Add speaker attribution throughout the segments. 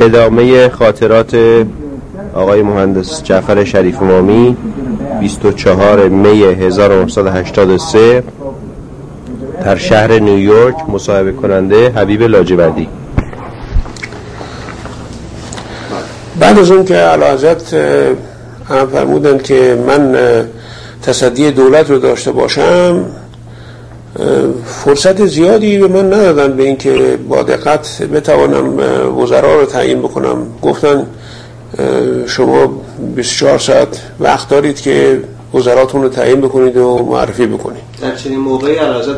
Speaker 1: ادامه خاطرات آقای مهندس جعفر شریف مامی 24 می 1983 در شهر نیویورک مصاحبه کننده حبیب لاجوردی.
Speaker 2: بعد از اون که علازت هم فرمودن که من تصدی دولت رو داشته باشم فرصت زیادی به من ندادن به اینکه با دقت بتوانم وزرا رو تعیین بکنم. گفتن شما 24 ساعت وقت دارید که وزراتون رو تعیین بکنید و معرفی بکنید.
Speaker 1: در چنین موقعی علازت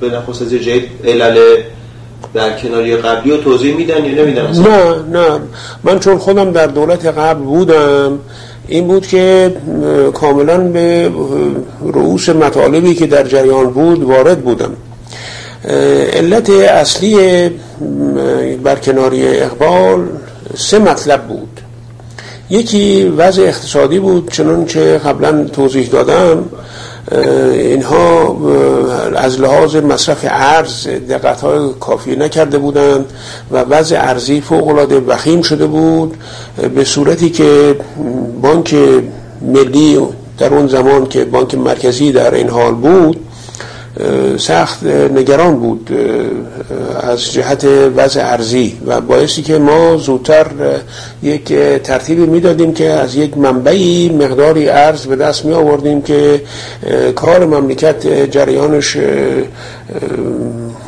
Speaker 1: به نخص از جید علل در کناری قبلی رو توضیح میدن یا نمیدن؟
Speaker 2: نه نه. من چون خودم در دولت قبل بودم این بود که کاملا به رؤوس مطالبی که در جریان بود وارد بودم. علت اصلی برکناری اقبال سه مطلب بود. یکی وضع اقتصادی بود چنان که قبلا توضیح دادم. اینها از لحاظ مصرف ارز دقت های کافی نکرده بودند و وضع ارزی فوق العاده وخیم شده بود به صورتی که بانک ملی در اون زمان که بانک مرکزی در این حال بود سخت نگران بود از جهت وضع ارزی و باعثی که ما زودتر یک ترتیبی می‌دادیم که از یک منبعی مقداری ارز به دست می آوردیم که کار مملکت جریانش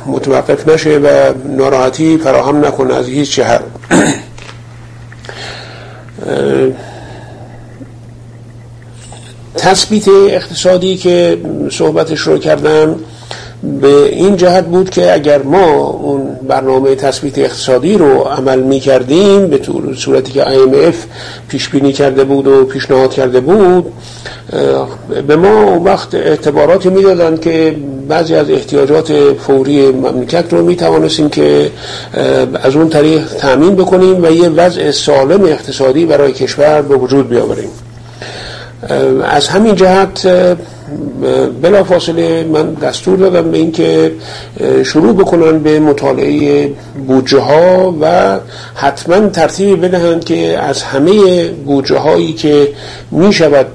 Speaker 2: متوقف نشه و ناراحتی فراهم نکنه از هیچ جهت تثبیت اقتصادی که صحبتش رو کردم به این جهت بود که اگر ما اون برنامه تثبیت اقتصادی رو عمل می کردیم به طور صورتی که IMF پیش بینی کرده بود و پیشنهاد کرده بود به ما وقت اعتباراتی می‌دادند که بعضی از احتیاجات فوری مملکت رو می توانستیم که از اون طریق تأمین بکنیم و یه وضع سالم اقتصادی برای کشور به وجود بیاوریم. از همین جهت بلا فاصله من دستور دادم به اینکه شروع بکنن به مطالعه بودجه ها و حتما ترتیبی بدهند که از همه بودجه هایی که می شود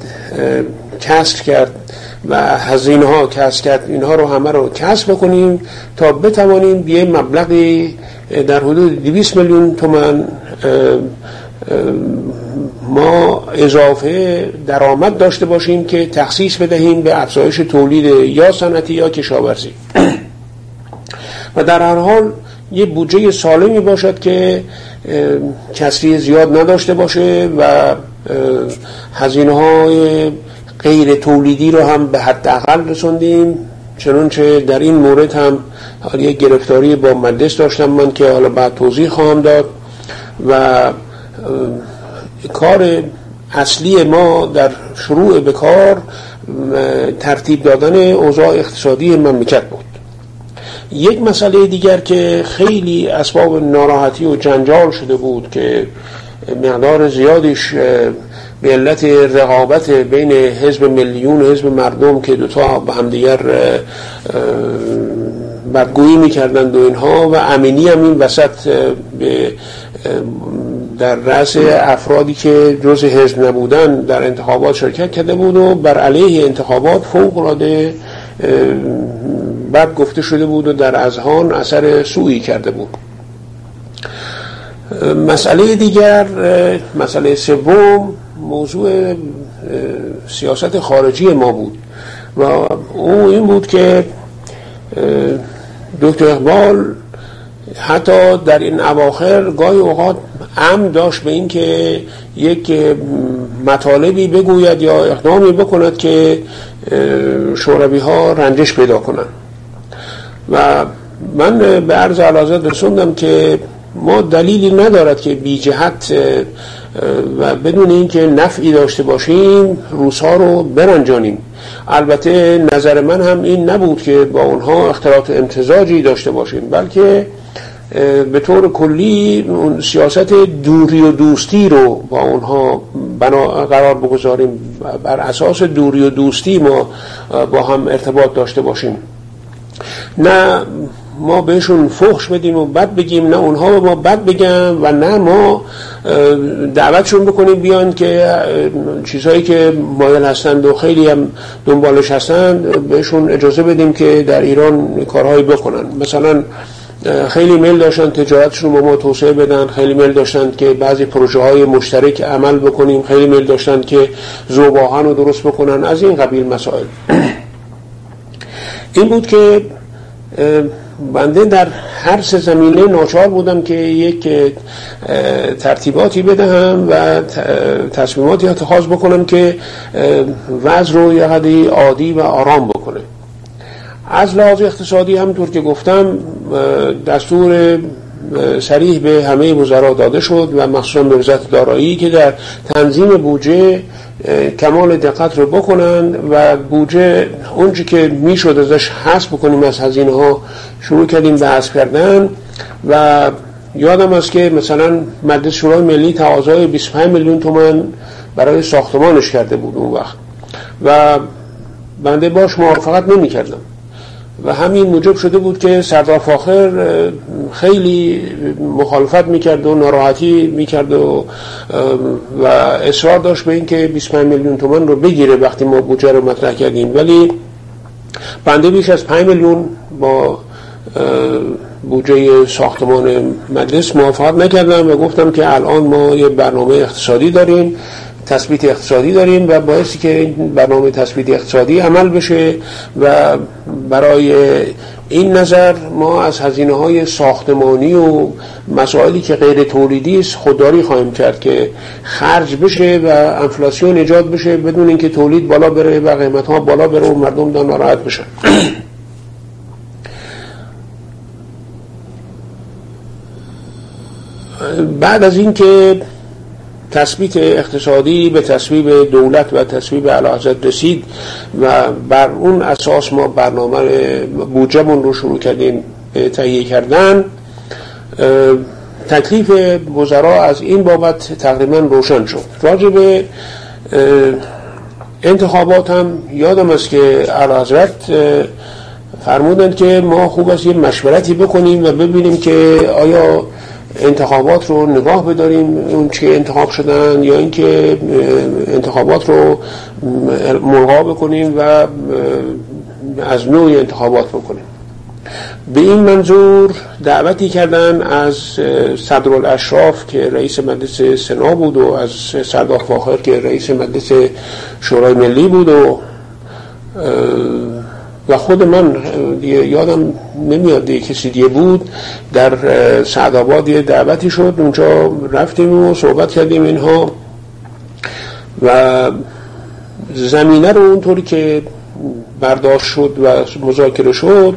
Speaker 2: کسر کرد و هزینه ها کسر کرد اینها رو همه رو کسر بکنیم تا بتوانیم یه مبلغی در حدود 200 میلیون تومن ما اضافه درآمد داشته باشیم که تخصیص بدهیم به افزایش تولید یا صنعتی یا کشاورزی. و در هر حال یه بودجه سالمی باشد که کسری زیاد نداشته باشه و هزینه های غیر تولیدی رو هم به حداقل رسوندیم. چنانچه در این مورد هم یک گرفتاری با مجلس داشتم من که حالا بعد توضیح خواهم داد. و کار اصلی ما در شروع به کار ترتیب دادن اوضاع اقتصادی مملکت بود. یک مسئله دیگر که خیلی اسباب ناراحتی و جنجال شده بود که مقدار زیادیش به علت رقابت بین حزب میلیون و حزب مردم که دوتا به همدیگر بدگویی می‌کردند و اینها و امینی هم این وسط به در رأس افرادی که جز حزب نبودن در انتخابات شرکت کرده بود و بر علیه انتخابات فوق العاده بد گفته شده بود و در ازهان اثر سویی کرده بود. مسئله دیگر مسئله سوم موضوع سیاست خارجی ما بود و او این بود که دکتر اقبال حتی در این اواخر گاهی اوقات ام داشت به اینکه یک مطالبی بگوید یا اقدامی بکند که شوروی ها رنجش پیدا کنند. و من به عرض علازت رسوندم که ما دلیلی ندارد که بی جهت و بدون اینکه نفعی داشته باشیم روسها رو برنجانیم البته نظر من هم این نبود که با اونها اختلاط امتزاجی داشته باشیم بلکه به طور کلی سیاست دوری و دوستی رو با اونها بنا قرار بگذاریم. بر اساس دوری و دوستی ما با هم ارتباط داشته باشیم. نه ما بهشون فخش بدیم و بد بگیم نه اونها به ما بد بگم و نه ما دعوتشون بکنیم بیان که چیزهایی که مایل هستند و خیلی هم دنبالش هستند بهشون اجازه بدیم که در ایران کارهایی بکنن. مثلا خیلی میل داشتن تجارتشون رو با ما توسعه بدن. خیلی میل داشتن که بعضی پروژه های مشترک عمل بکنیم. خیلی میل داشتن که زوباهن رو درست بکنن. از این قبیل مسائل. این بود که بنده در هر سه زمینه ناچار بودم که یک ترتیباتی بدهم و تصمیماتی اتخاذ بکنم که وضع رو یه عادی و آرام بکنه. از لحاظ اقتصادی همطور که گفتم دستور سریح به همه وزرا داده شد و مخصوصا به وزارت دارایی که در تنظیم بودجه کمال دقت رو بکنن و بودجه اونچه که می‌شد ازش حذف بکنیم از هزینه ها شروع کردیم به حذف کردن و یادم است که مثلا مجلس شورای ملی تقاضای 25 میلیون تومان برای ساختمانش کرده بود اون وقت و بنده باش موافقت نمی کردم و همین موجب شده بود که سردار فاخر خیلی مخالفت می‌کرد و ناراحتی می‌کرد و و اصرار داشت به اینکه 25 میلیون تومان رو بگیره وقتی ما بودجه رو مطرح کردیم. ولی بنده بیش از 5 میلیون با بودجه ساختمان مجلس موافقت نکردم و گفتم که الان ما یه برنامه اقتصادی داریم. تثبیت اقتصادی داریم و باعثی که این برنامه تثبیت اقتصادی عمل بشه و برای این نظر ما از هزینه های ساختمانی و مسائلی که غیر تولیدی است خودداری خواهیم کرد که خرج بشه و انفلاسیون ایجاد بشه بدون اینکه تولید بالا بره و قیمت ها بالا بره و مردم ناراحت بشن. بعد از اینکه تثبیت اقتصادی به تصویب دولت و تصویب علاحظت رسید و بر اون اساس ما برنامه بودجهمون رو شروع کردیم تهیه کردن. تکلیف وزرا از این بابت تقریبا روشن شد. راجع به انتخابات هم یادم است که علاحضرت فرمودند که ما خوب است یه مشورتی بکنیم و ببینیم که آیا انتخابات رو نگاه بداریم اون چه انتخاب شدن یا اینکه انتخابات رو ملغا بکنیم و از نوع انتخابات بکنیم. به این منظور دعوتی کردن از صدر که رئیس مجلس سنا بود و از سردار فاخر که رئیس مجلس شورای ملی بود و و خود من یادم نمیاد کسی دیگه بود در سعدآباد یه دعوتی شد اونجا رفتیم و صحبت کردیم اینها. و زمینه رو اونطوری که برداشت شد و مذاکره شد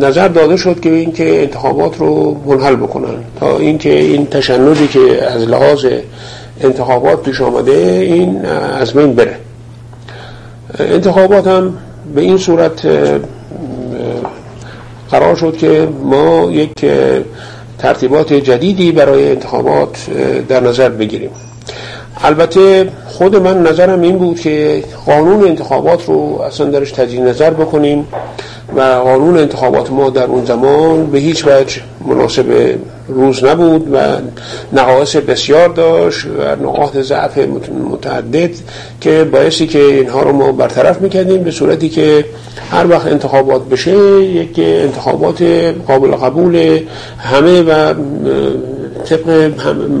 Speaker 2: نظر داده شد که اینکه انتخابات رو منحل بکنن. تا اینکه این تشنجی که از لحاظ انتخابات پیش آمده این از بین بره. انتخابات هم به این صورت قرار شد که ما یک ترتیبات جدیدی برای انتخابات در نظر بگیریم. البته خود من نظرم این بود که قانون انتخابات رو اصلا درش تجدید نظر بکنیم. و قانون انتخابات ما در اون زمان به هیچ وجه مناسب روز نبود و نقاص بسیار داشت و نقاط ضعف متعدد که باعثی که اینها رو ما برطرف می‌کردیم به صورتی که هر وقت انتخابات بشه یک انتخابات قابل قبول همه و طبق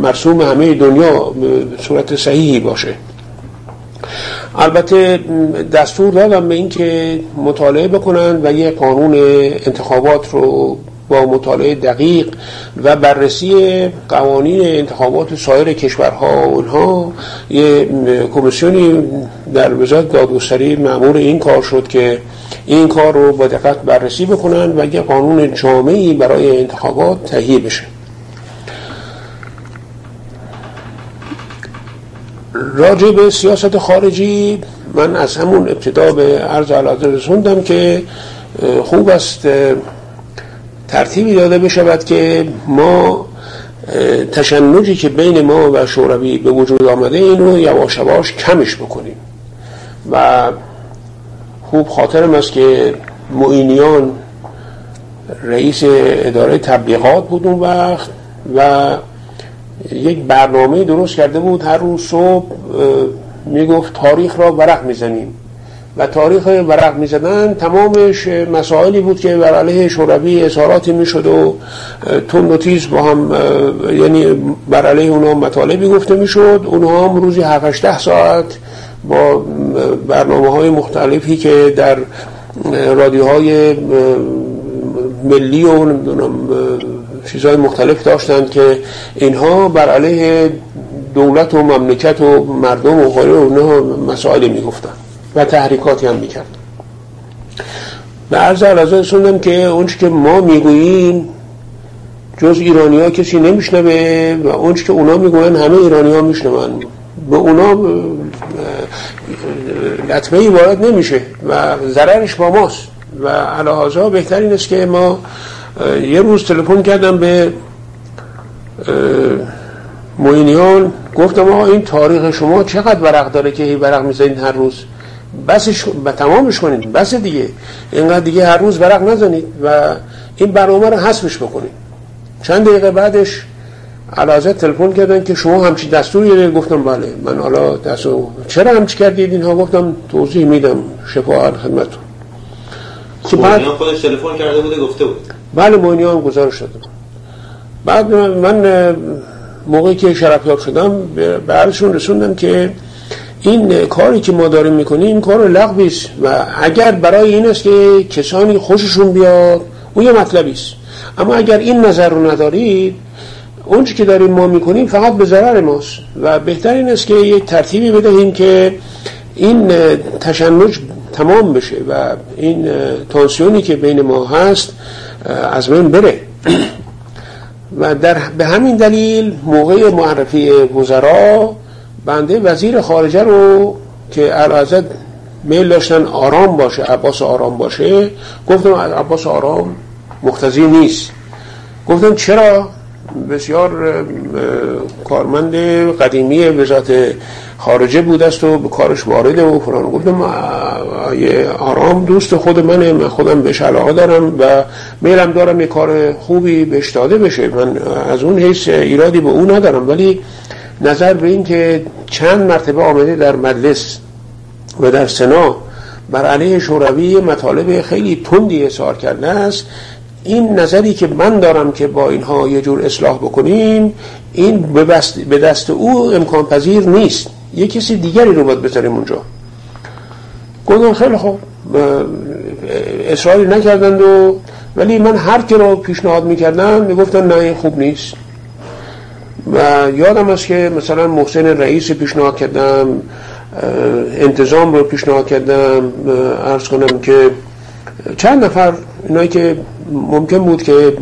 Speaker 2: مرسوم همه دنیا به صورت صحیحی باشه. البته دستور دادم به اینکه مطالعه بکنن و یه قانون انتخابات رو با مطالعه دقیق و بررسی قوانین انتخابات سایر کشورها اونها یه کمیسیونی در وزارت دادگستری معمول این کار شد که این کار رو با دقت بررسی بکنن و یه قانون جامعی برای انتخابات تهیه بشه. راجع به سیاست خارجی من از همون ابتدا به عرض علاده رسوندم که خوب است ترتیبی داده بشود که ما تشنجی که بین ما و شوروی به وجود آمده این رو یواش یواش کمش بکنیم. و خوب خاطرم است که معینیان رئیس اداره تبلیغات بود اون وقت و یک برنامه درست کرده بود هر روز صبح می‌گفت تاریخ را ورق می‌زنیم. و تاریخ ورق می‌زدن تمامش مسائلی بود که بر علیه شوروی اظهاراتی می‌شد و تون و تیز با هم یعنی بر علیه اونها مطالبی گفته می‌شد. اونها هم روزی 7 ده ساعت با برنامه های مختلفی که در رادیوهای ملی و نمی‌دونم چیزهای مختلف داشتند که اینها بر علیه دولت و مملکت و مردم و غیره اونها مسائلی می‌گفتن و تحریکاتی هم می‌کرد به عرض علازه سوندم که اونچه که ما می‌گوییم جز ایرانی ها کسی نمیشنوه و اونچه که اونا می‌گوین همه ایرانی ها میشنون به اونا لطمه ای وارد نمیشه و ضررش با ماست و علاوه بهتر این است که ما یه روز تلفن کردم به موینیان گفتم آقا این تاریخ شما چقدر ورق داره که هی ورق می‌زنید هر روز؟ بسش و تمامش کنید بس دیگه. اینقدر دیگه هر روز ورق نزنید و این برنامه رو حذفش بکنید. چند دقیقه بعدش علازت تلفن کردن که شما همچی دستوری دارید. گفتم بله من حالا دستور چرا همچی کردید اینها؟ گفتم توضیح میدم. شفا خدمتتون.
Speaker 1: که بعد خودش تلفن کرده بوده گفته بود.
Speaker 2: بله موینیان گزارش دادم بعد من موقعی که شرفیاب شدم به عرضشون رسوندم که این کاری که ما داریم می‌کنیم این کار لغوی است و اگر برای این است که کسانی خوششون بیاد اون یه مطلبی است. اما اگر این نظر رو ندارید اونچه که داریم ما می‌کنیم فقط به ضرر ماست و بهتر این است که یک ترتیبی بدهیم که این تشنج تمام بشه و این تانسیونی که بین ما هست از بین بره. و در به همین دلیل موقع معرفی وزرا بنده وزیر خارجه رو که الازد میل داشتن آرام باشه عباس آرام باشه گفتم عباس آرام مختزی نیست. گفتم چرا؟ بسیار کارمند قدیمی وزارت خارجه بود است و به کارش وارده و فران گفتم آرام دوست خود منه من خودم بهش علاقه دارم و میلم دارم یه کار خوبی بهش داده بشه. من از اون حیث ایرادی به اون ندارم. ولی نظر به این که چند مرتبه آمده در مجلس و در سنا بر علیه شوروی مطالب خیلی تندی اظهار کرده است این نظری که من دارم که با اینها یه جور اصلاح بکنیم این به دست او امکان پذیر نیست. یه کسی دیگری رو باید بذاریم اونجا. گفتم خیلی خوب. اصراری نکردند و ولی من هر که رو پیشنهاد می‌کردم می‌گفتن نه این خوب نیست. و یادم است که مثلا محسن رئیس پیشنهاد کردم انتظام رو پیشنهاد کردم ارز کنم که چند نفر اینایی که ممکن بود که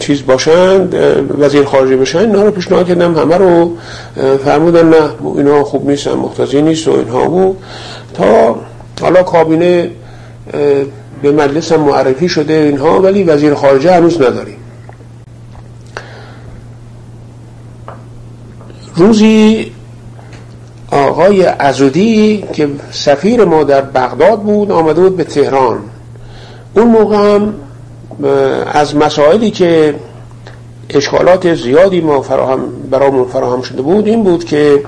Speaker 2: چیز باشند وزیر خارجه بشن اینا رو پیشنهاد کردم همه رو فرمودن نه اینا خوب نیستن مختزی نیست و اینها بود تا حالا کابینه به مجلس هم معرفی شده اینها ولی وزیر خارجه هنوز نداریم. روزی آقای ازودی که سفیر ما در بغداد بود آمده بود به تهران. اون موقع هم از مسائلی که اشکالات زیادی ما فراهم برامون فراهم شده بود این بود که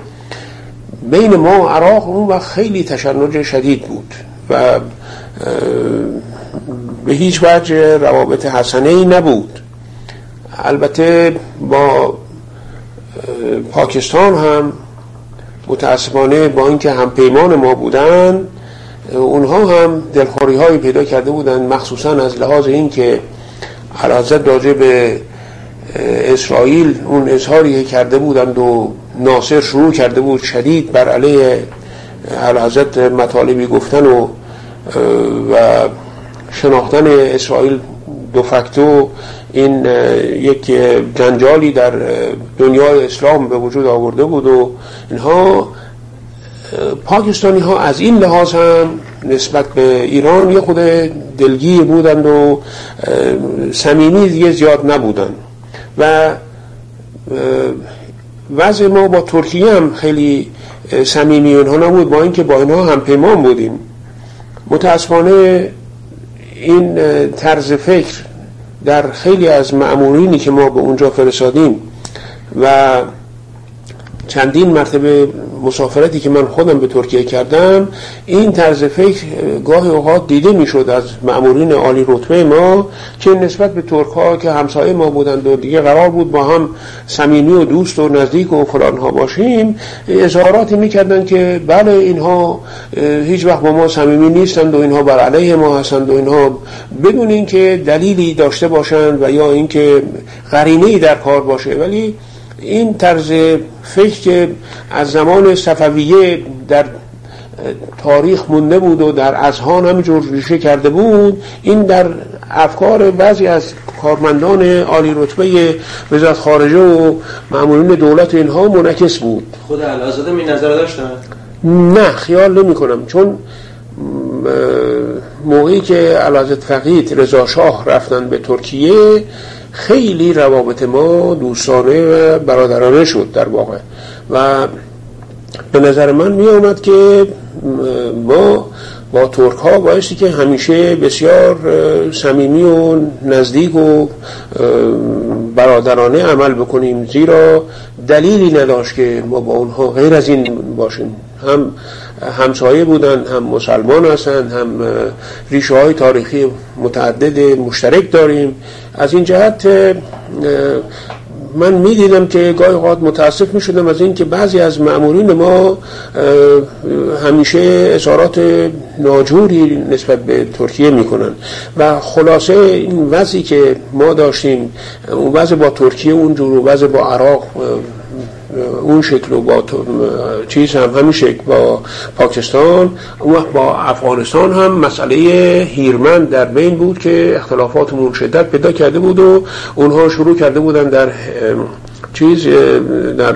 Speaker 2: بین ما عراق اون وقت خیلی تشنج شدید بود و به هیچ وجه روابط حسنه ای نبود. البته با پاکستان هم متاسفانه با اینکه هم پیمان ما بودن اونها هم دلخوری هایی پیدا کرده بودن مخصوصا از لحاظ اینکه حضرت راجع به اسرائیل اون اظهاری کرده بودند و ناصر شروع کرده بود شدید بر علیه حضرت مطالبی گفتن و و شناختن اسرائیل دو فکتو این یک جنجالی در دنیای اسلام به وجود آورده بود و اینها پاکستانی ها از این لحاظ هم نسبت به ایران یه خود دلگیر بودند و صمیمی دیگه زیاد نبودند. و وضع ما با ترکیه هم خیلی صمیمی اونها نبود با اینکه با اینها هم پیمان بودیم. متاسفانه این طرز فکر در خیلی از معمولینی که ما به اونجا فرستادیم و چندین مرتبه مسافرتی که من خودم به ترکیه کردم این طرز فکر گاهی اوقات دیده می‌شد از مأمورین عالی رتبه ما که نسبت به ترک ها که همسایه ما بودند و دیگه قرار بود با هم صمیمی و دوست و نزدیک و فلان ها باشیم اظهاراتی می‌کردند که بله اینها هیچ وقت با ما صمیمی نیستند و اینها بر علیه ما هستند و اینها بدون اینکه دلیلی داشته باشند و یا اینکه قرینه در کار باشه. ولی این طرز فکر که از زمان صفویه در تاریخ مونده بود و در اذهان همینجور ریشه کرده بود این در افکار بعضی از کارمندان عالی رتبه وزارت خارجه و معمولین دولت اینها منعکس بود
Speaker 1: خود علازاده می نظر داشتن؟
Speaker 2: نه خیال نمی کنم چون موقعی که علازت فقید رضا شاه رفتن به ترکیه خیلی روابط ما دوستانه و برادرانه شد در واقع. و به نظر من می آمد که ما با ترک ها بایستی که همیشه بسیار صمیمی و نزدیک و برادرانه عمل بکنیم. زیرا دلیلی نداشت که ما با اونها غیر از این باشیم. هم همسایه بودن هم مسلمان هستند هم ریشه های تاریخی متعدد مشترک داریم. از این جهت من می دیدم که گاهی اوقات متاسف می شدم از اینکه بعضی از معمولین ما همیشه اظهارات ناجوری نسبت به ترکیه می کنن و خلاصه این وضعی که ما داشتیم اون وضع با ترکیه اونجور و وضع با عراق اون شکل و با چیز هم همین شکل با پاکستان. اون وقت با افغانستان هم مسئله هیرمند در بین بود که اختلافاتمون شدت پیدا کرده بود و اونها شروع کرده بودن در چیز در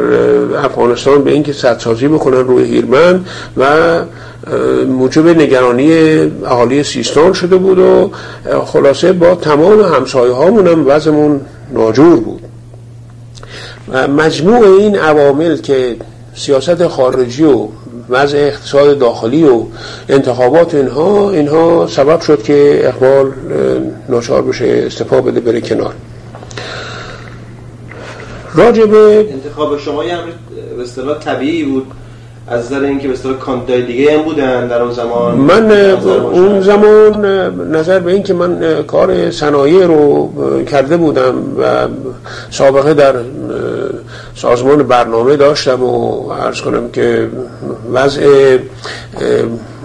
Speaker 2: افغانستان به اینکه سدسازی بکنن روی هیرمند و موجب نگرانی اهالی سیستان شده بود و خلاصه با تمام همسایه هامون هم وضعمون ناجور بود. مجموع این عوامل که سیاست خارجی و وضع اقتصاد داخلی و انتخابات اینها اینها سبب شد که اقبال ناچار بشه استفا بده بره کنار.
Speaker 1: راجب انتخاب شما یه به اصطلاح طبیعی بود. از نظر اینکه به اصطلاح کاندیدای دیگه هم بودن در اون زمان.
Speaker 2: من اون زمان نظر به اینکه من کار صنایع رو کرده بودم و سابقه در سازمان برنامه داشتم و عرض کنم که وضع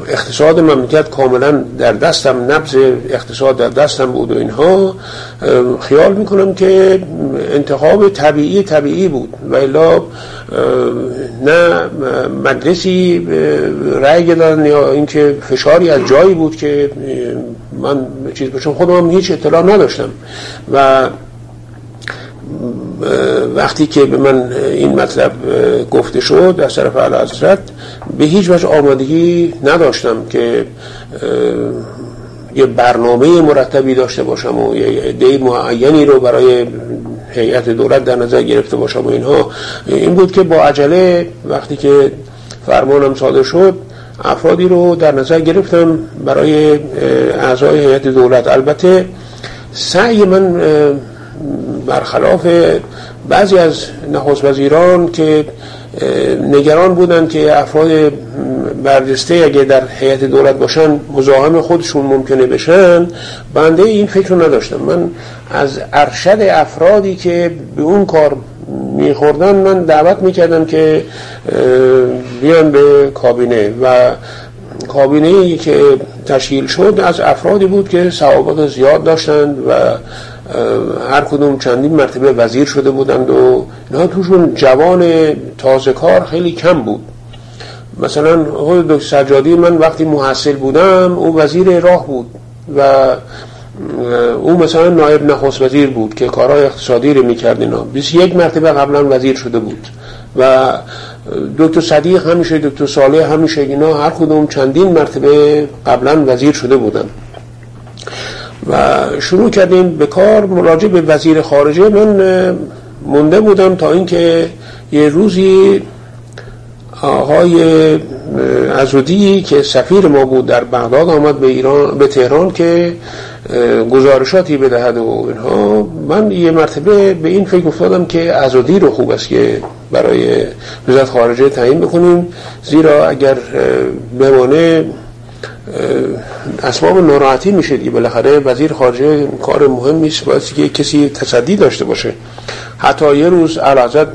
Speaker 2: اقتصاد مملکت کاملا در دستم نبض اقتصاد در دستم بود و اینها. خیال می‌کنم که انتخاب طبیعی طبیعی بود. و الا نه مجلسی رأی دادن یا اینکه فشاری از جایی بود که من چیز بچون خودم هیچ اطلاع نداشتم. و وقتی که به من این مطلب گفته شد از طرف حضرت به هیچ وجه آمادگی نداشتم که یه برنامه مرتبی داشته باشم و یه عده معینی رو برای هیئت دولت در نظر گرفته باشم و اینها. این بود که با عجله وقتی که فرمانم صادر شد افرادی رو در نظر گرفتم برای اعضای هیئت دولت. البته سعی من برخلاف بعضی از نخست وزیران که نگران بودن که افراد برجسته اگه در هیئت دولت باشن مزاحم خودشون ممکنه بشن بنده این فکر رو نداشتم. من از ارشد افرادی که به اون کار میخوردن من دعوت می‌کردم که بیان به کابینه و کابینه ای که تشکیل شد از افرادی بود که سوابق زیاد داشتند و هر کدوم چندین مرتبه وزیر شده بودند و اینا توشون جوان تازه کار خیلی کم بود. مثلا خود دکتر سجادی من وقتی محصل بودم او وزیر راه بود و او مثلا نایب نخست وزیر بود که کارهای اقتصادی رو می‌کرد اینا. 21 مرتبه قبلا وزیر شده بود و دکتر صدیق همیشه دکتر صالح همیشه اینا هر کدوم چندین مرتبه قبلا وزیر شده بودن و شروع کردیم به کار مراجع به وزیر خارجه. من مونده بودم تا اینکه یه روزی آقای ازودی که سفیر ما بود در بغداد آمد به ایران به تهران که گزارشاتی بدهد و اینها. من یه مرتبه به این فکر افتادم که ازودی رو خوب است که برای وزارت خارجه تعیین بکنیم. زیرا اگر بمانه اسباب ناراحتی میشه دیگه. بالاخره وزیر خارجه کار مهم نیست باید که کسی تصدی داشته باشه. حتی یه روز علازت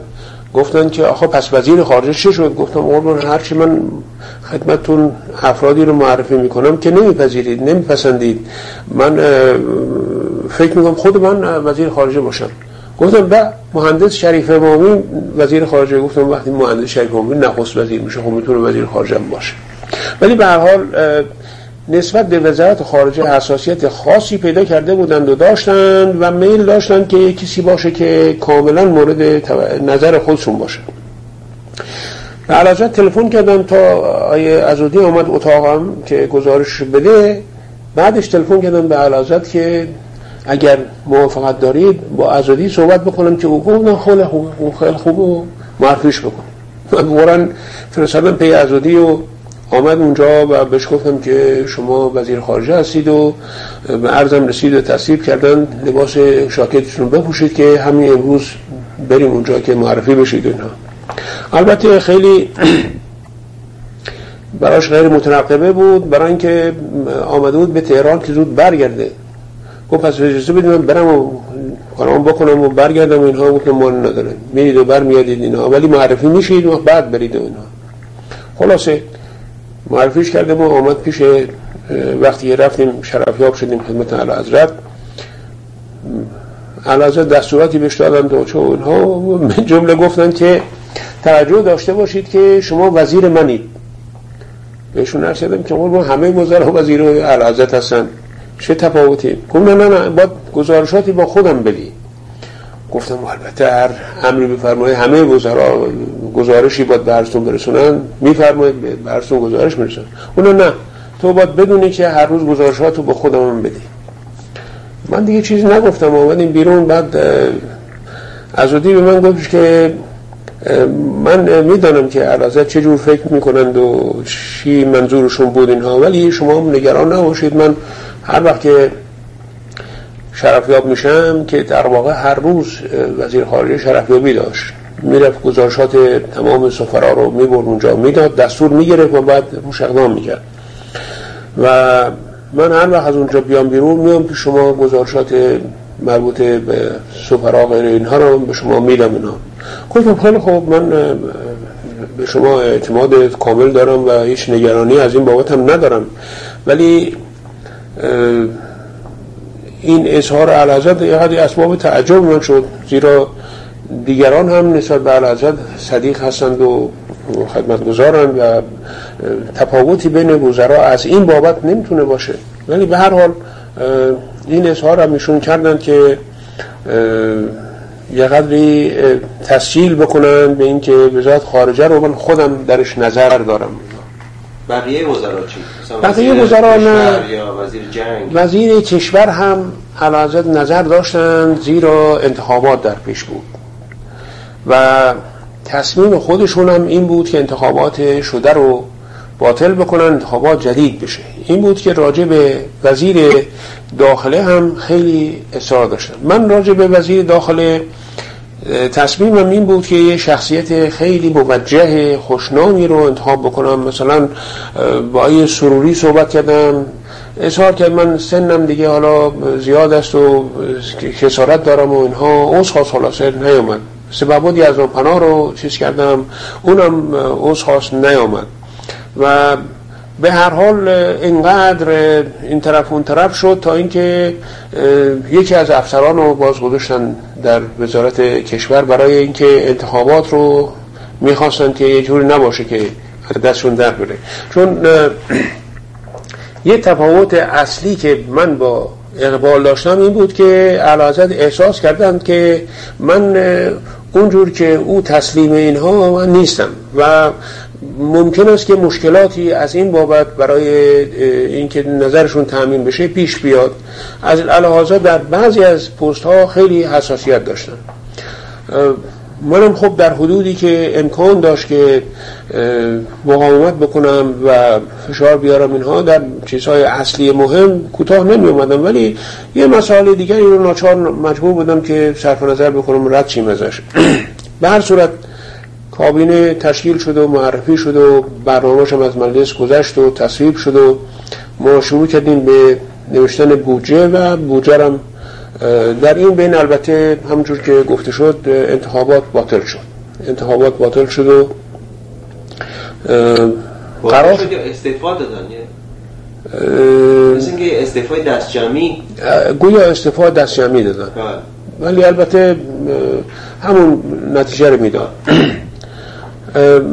Speaker 2: گفتن که آخه پس وزیر خارجه چه شد؟ گفتم قربان هرچی من خدمتتون افرادی رو معرفی می‌کنم که نمیپذیرید نمیپسندید. من فکر می‌کنم خود من وزیر خارجه باشم. گفتم به مهندس شریف امامی وزیر خارجه. گفتم وقتی مهندس شریف امامی نخست وزیر میشه خب می‌تونه وزیر خارجه باشه. ولی به هر حال نسبت به وزارت خارجه حساسیت خاصی پیدا کرده بودند و داشتند و میل داشتند که کسی باشه که کاملا مورد نظر خودشون باشه. علاجت تلفن کردم تا آیه ازودی آمد اتاقم که گزارش بده. بعدش تلفن کردم به علاجت که اگر موافقت دارید با ازودی صحبت بکنم که او گفت خیلی خوب خیلی معرفیش بکن. من فرستادم پی ازودی و آمد اونجا و بهش گفتم که شما وزیر خارجه هستید و به عرضم رسید و تصویب کردن لباس شاکتتون بپوشید که همین امروز بریم اونجا که معرفی بشید اینها البته خیلی براش غیر متنقبه بود برای اینکه آمده بود به تهران که زود برگرده. گفت پس اجازه بدید من برم و کارام بکنم و برگردم و اینها. گفتم ما نداره. میرید و اینا. ولی معرفی میشید و بعد برید و اینها خلاصه. معرفیش کرده ما آمد پیش وقتی رفتیم شرفیاب شدیم خدمت علی حضرت. حضرت دستوراتی بهش دادن و چه اونها جمله گفتن که توجه داشته باشید که شما وزیر منید. بهشون نرسیدم که ما همه وزرا وزیر علی حضرت هستن. چه تفاوتی؟ گفتم نه نه باید گزارشاتی با خودم بدی. گفتم البته هر امری بفرمایید همه وزرا گزارشی باید برستون برسونن. میفرمایید به برستون گزارش می‌رسن اونو نه. تو باید بدونی که هر روز گزارشاتو با خودم بدی. من دیگه چیزی نگفتم آمدیم بیرون بعد ازودی به من گفت که من می‌دانم که علازت چه جور فکر می‌کنند و چی منظورشون بود اینها ولی شما نگران نباشید. من هر وقت که شرفیاب میشم که در واقع هر روز وزیر خارجه شرفیابی داشت. می‌رفت گزارشات تمام سفرا رو می‌برد اونجا می‌داد دستور می‌گرفت و بعد روش اقدام می‌کرد. و من هر وقت از اونجا بیام بیرون میام که شما گزارشات مربوط به سفرا غیر اینها رو به شما میدم اینا. گفتم خیلی خوب من به شما اعتماد کامل دارم و هیچ نگرانی از این بابت هم ندارم. ولی این اظهار علازت یه اسباب تعجب من شد زیرا دیگران هم نسبت به علازت صدیق هستند و خدمتگزارند و تفاوتی بین وزرا از این بابت نمی‌تونه باشه. ولی به هر حال این اظهار هم ایشون کردن که یه قدری تسجیل بکنن به اینکه وزارت خارجه رو من خودم درش نظر دارم.
Speaker 1: بقیه وزرا چی؟
Speaker 2: بقیه وزرا نه.
Speaker 1: وزیر جنگ؟
Speaker 2: وزیر کشور هم علازت نظر داشتن زیرا انتخابات در پیش بود. و تصمیم خودشون هم این بود که انتخابات شده رو باطل بکنن انتخابات جدید بشه. این بود که راجع به وزیر داخله هم خیلی اصرار داشتن. من راجع به وزیر داخله تصمیمم این بود که یه شخصیت خیلی موجه خوشنامی رو انتخاب بکنم. مثلا با یه سروری صحبت کردم. اظهار کرد من سنم دیگه حالا زیاد است و کسارت دارم و اینها. اوز خواست خلاصه نیامد. سببودی از اون پناه رو چیز کردم. اونم اوز خواست نیامد. و به هر حال اینقدر این طرف اون طرف شد تا اینکه یکی از افسران رو باز در وزارت کشور برای اینکه انتخابات رو می‌خواستن که یه جوری نباشه که دستشون در بره. چون یه تفاوت اصلی که من با اقبال داشتم این بود که علازت احساس کردند که من اونجور که او تسلیم اینها من نیستم و ممکن است که مشکلاتی از این بابت برای اینکه نظرشون تأمین بشه پیش بیاد. از الهازا در بعضی از پست ها خیلی حساسیت داشتن. منم خب در حدودی که امکان داشت که مقاومت بکنم و فشار بیارم اینها در چیزهای اصلی مهم کوتاه نمی اومدم ولی یه مسائل دیگری رو ناچار مجبور بودم که صرف نظر بکنم رد چیم ازش. به هر صورت کابینه تشکیل شد و معرفی شد و برنامهش هم از مجلس گذشت و تصویب شد و ما شروع کردیم به نوشتن بودجه و بودجه هم در این بین البته همونجور که گفته شد انتخابات باطل شد. انتخابات باطل شد و
Speaker 1: قرار استعفا دادن؟ مثل اینکه استعفای دست جمعی
Speaker 2: گویا استعفا دست جمعی دادن. بله. ولی البته همون نتیجه رو می‌داد.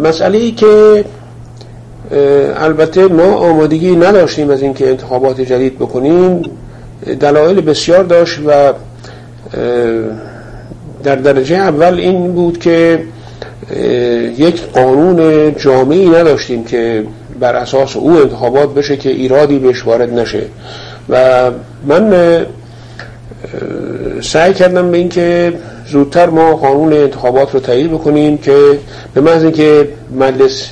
Speaker 2: مسئله ای که البته ما آمادگی نداشتیم از اینکه انتخابات جدید بکنیم. دلایل بسیار داشت و در درجه اول این بود که یک قانون جامعی نداشتیم که بر اساس او انتخابات بشه که ایرادی بهش وارد نشه. و من سعی کردم به اینکه زودتر ما قانون انتخابات رو تایید بکنیم که به محض اینکه مجلس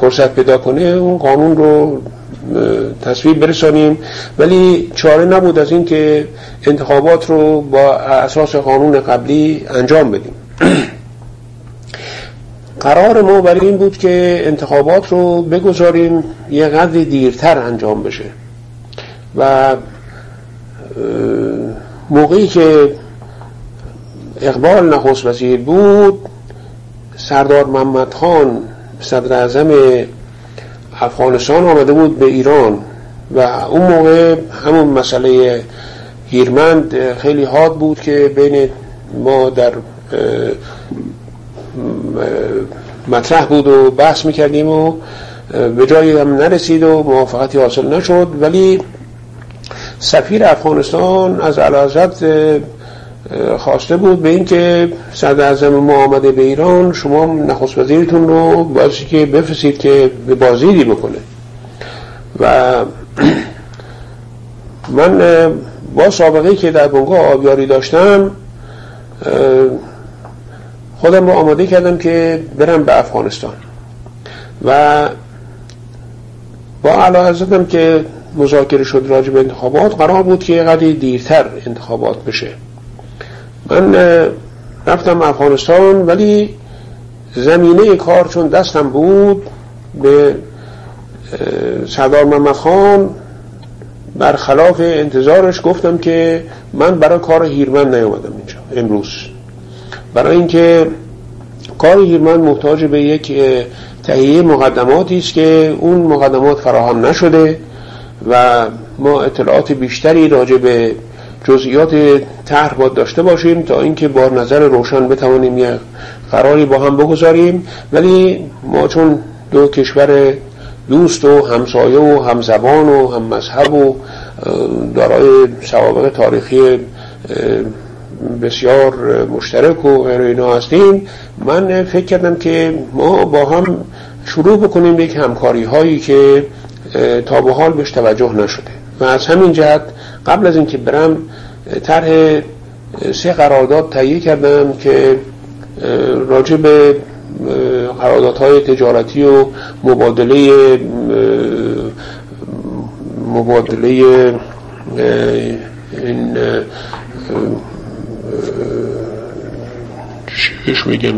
Speaker 2: فرصت پیدا کنه اون قانون رو تصویب برسانیم. ولی چاره نبود از این که انتخابات رو با اساس قانون قبلی انجام بدیم. قرار ما برای این بود که انتخابات رو بگذاریم یه قدر دیرتر انجام بشه. و موقعی که اقبال نخست وزیر بود سردار محمد خان صدر اعظم افغانستان آمده بود به ایران و اون موقع همون مسئله هیرمند خیلی حاد بود که بین ما در مطرح بود و بحث می‌کردیم و به جایی هم نرسید و موافقتی حاصل نشد. ولی سفیر افغانستان از علازت خواسته بود به اینکه صدر اعظم ما آمده به ایران شما نخست وزیرتون رو بازی که بفرستید که به بازیدی بکنه. و من با سابقه که در بنگاه آبیاری داشتم خودم رو آماده کردم که برم به افغانستان. و با علا که مذاکره شد راجع به انتخابات قرار بود که یه قدری دیرتر انتخابات بشه. من رفتم افغانستان ولی زمینه کار چون دستم بود به سردار محمد خان برخلاف انتظارش گفتم که من برای کار هیرمن نیومدم اینجا امروز. برای اینکه کار هیرمن محتاج به یک تهیه مقدماتی است که اون مقدمات فراهم نشده. و ما اطلاعات بیشتری راجع به جزئیات طرح باید داشته باشیم تا اینکه با نظر روشن بتوانیم یه قراری با هم بگذاریم. ولی ما چون دو کشور دوست و همسایه و همزبان و هم مذهب و دارای سوابق تاریخی بسیار مشترک و اینا هستیم من فکر کردم که ما با هم شروع بکنیم یک همکاری هایی که تا به حال بهش توجه نشده. و از همین جهت قبل از اینکه برم طرح سه قرارداد تهیه کردم که راجع به قراردادهای تجارتی و مبادله مبادله این چیش میگم؟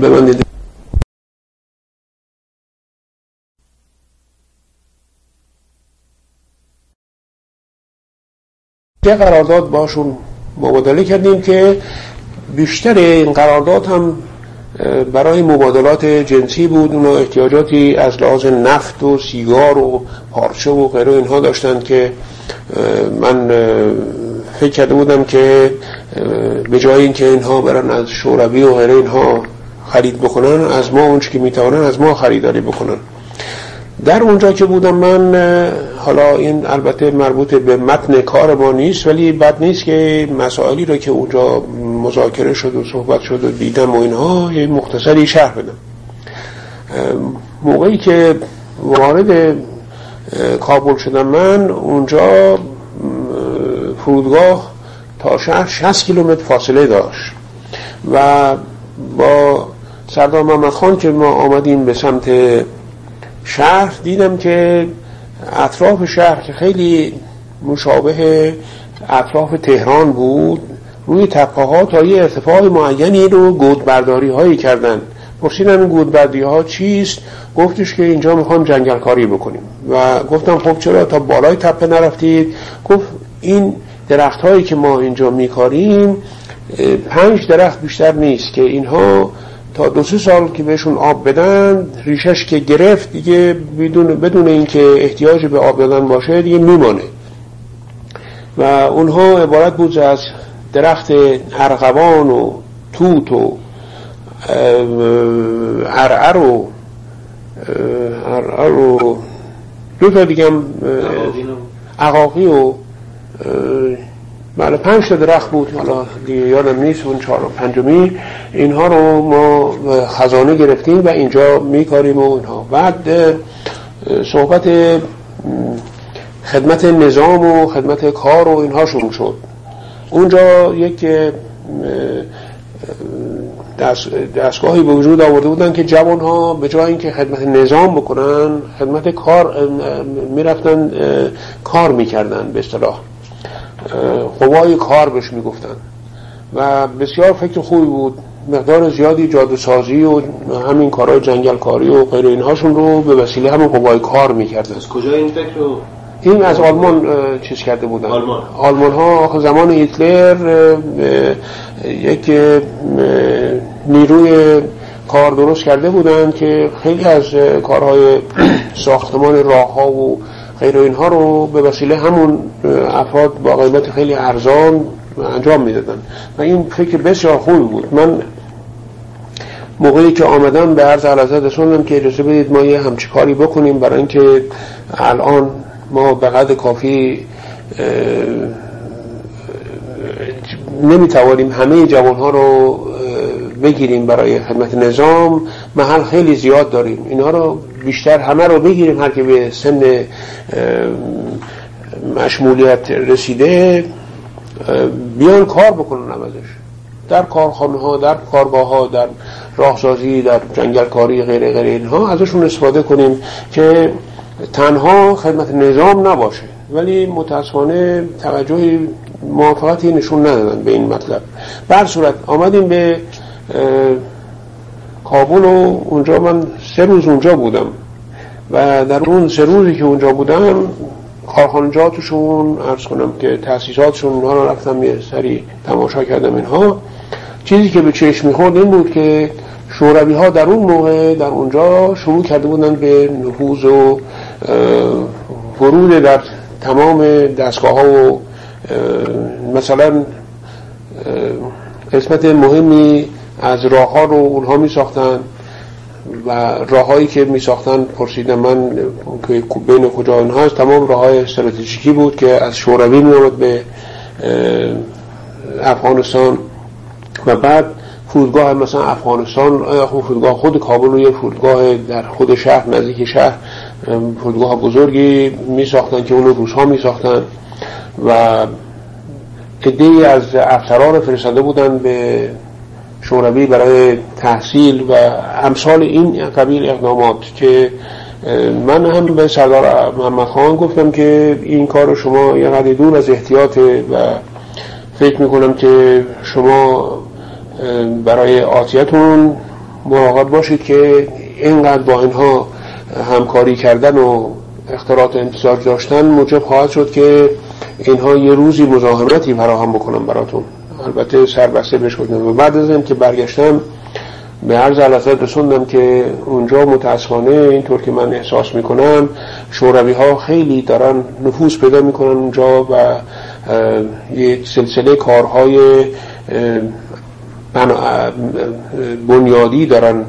Speaker 2: به من یه قرارداد باشون مبادله کردیم که بیشتر این قرارداد هم برای مبادلات جنسی بود. اونها احتیاجاتی از لحاظ نفت و سیگار و پارچه و غیره اینها داشتند که من فکر کرده بودم که به جای اینکه اینها برن از شوروی و غیره اینها خرید بکنن از ما اونچه که می‌توانن از ما خریداری بکنن. در اونجا که بودم من حالا این البته مربوط به متن کار ما نیست ولی بد نیست که مسائلی رو که اونجا مذاکره شد و صحبت شد و دیدم و اینها یه مختصری شرح بدم. موقعی که وارد کابل شدم من اونجا فرودگاه تا شهر 60 کیلومتر فاصله داشت و با سردار محمد خان که ما آمدیم به سمت شهر دیدم که اطراف شهر که خیلی مشابه اطراف تهران بود روی تپه ها تا یه ارتفاع معینی رو گودبرداری هایی کردن. پرسیدم این گودبرداری ها چیست؟ گفتش که اینجا می‌خوام جنگل کاری بکنیم. و گفتم خب چرا تا بالای تپه نرفتید؟ گفت این درخت هایی که ما اینجا میکاریم پنج درخت بیشتر نیست که اینها تا دو سه سال که بهشون آب بدن ریشش که گرفت دیگه بدون, بدون اینکه احتیاج به آب دادن باشه دیگه میمانه. و اونها عبارت بود از درخت ارغوان و توت و ارعر و ارعر و دو تا دیگه عقاقی و بله پنج تا درخت بود. حالا دیگه یادم نیست اون چهار و پنجمی. اینها رو ما خزانه گرفتیم و اینجا میکاریم و اینها. بعد صحبت خدمت نظام و خدمت کار و اینها شروع شد. اونجا یک دستگاهی به وجود آورده بودن که جوان ها به جای اینکه خدمت نظام بکنن خدمت کار می‌رفتن کار می‌کردن به اصطلاح. قوای کار بهش می‌گفتن. و بسیار فکر خوبی بود. مقدار زیادی جادوسازی و همین کارهای جنگل کاری و غیر اینهاشون رو به وسیله همین قوای کار می‌کردن.
Speaker 1: از کجا این فکر رو
Speaker 2: این از آلمان چیز کرده بودن.
Speaker 1: آلمان,
Speaker 2: آلمان ها زمان هیتلر یک نیروی کار درست کرده بودن که خیلی از کارهای ساختمان راه ها و غیر اینها رو به وسیله همون افراد با قیمت خیلی ارزان انجام می‌دادن. و این فکر بسیار خوب بود. من موقعی که آمدم به عرض علازت رسوندم که اجازه بدید ما یه همچی کاری بکنیم برای اینکه الان ما به قدر کافی نمی‌توانیم همه جوان ها رو بگیریم برای خدمت نظام. محل خیلی زیاد داریم. اینها رو بیشتر همه رو بگیریم هر که به سن مشمولیت رسیده بیان کار بکنن عوضش در کارخانه ها در کارگاه ها در راهسازی در جنگل کاری غیر غیر اینها ازشون استفاده کنیم که تنها خدمت نظام نباشه. ولی متاسفانه توجهی موافقتی نشون ندادن به این مطلب. بر صورت آمدیم به کابل و اونجا من سه روز اونجا بودم. و در اون سه روزی که اونجا بودم کارخانجاتشون ارز کنم که تأسیساتشون اونها رو رفتم یه سری تماشا کردم اینها. چیزی که به چشم می‌خورد این بود که شوروی ها در اون موقع در اونجا شروع کرده بودن به نفوذ و ورود در تمام دستگاه ها و مثلا قسمت مهمی از راه ها رو اونها می ساختن و راههایی که می ساختن پرسیدم من که بین کجا اونها هست تمام راه های استراتژیکی بود که از شوروی می آمد به افغانستان و بعد فرودگاه مثلا افغانستان فرودگاه خود کابل رو یه فرودگاه در خود شهر نزدیک شهر فرودگاه بزرگی می ساختن که اونو روس ها می ساختن و عده از افسران فرستاده بودن به شوروی برای تحصیل و امثال این قبیل اقدامات که من هم به سردار محمد خان گفتم که این کار شما یه قدر دور از احتیاطه و فکر می‌کنم که شما برای آتیتون مراقب باشید که اینقدر با اینها همکاری کردن و اختراعات انتظار داشتن موجب خواهد شد که اینها یه روزی مزاحمتی فراهم بکنم براتون. البته سربسته بهش گفتم. و بعد از که برگشتم به عرض علفت رسوندم که اونجا متاسفانه اینطور که من احساس می‌کنم شوروی ها خیلی دارن نفوذ پیدا می‌کنن اونجا و یک سلسله کارهای بنیادی دارن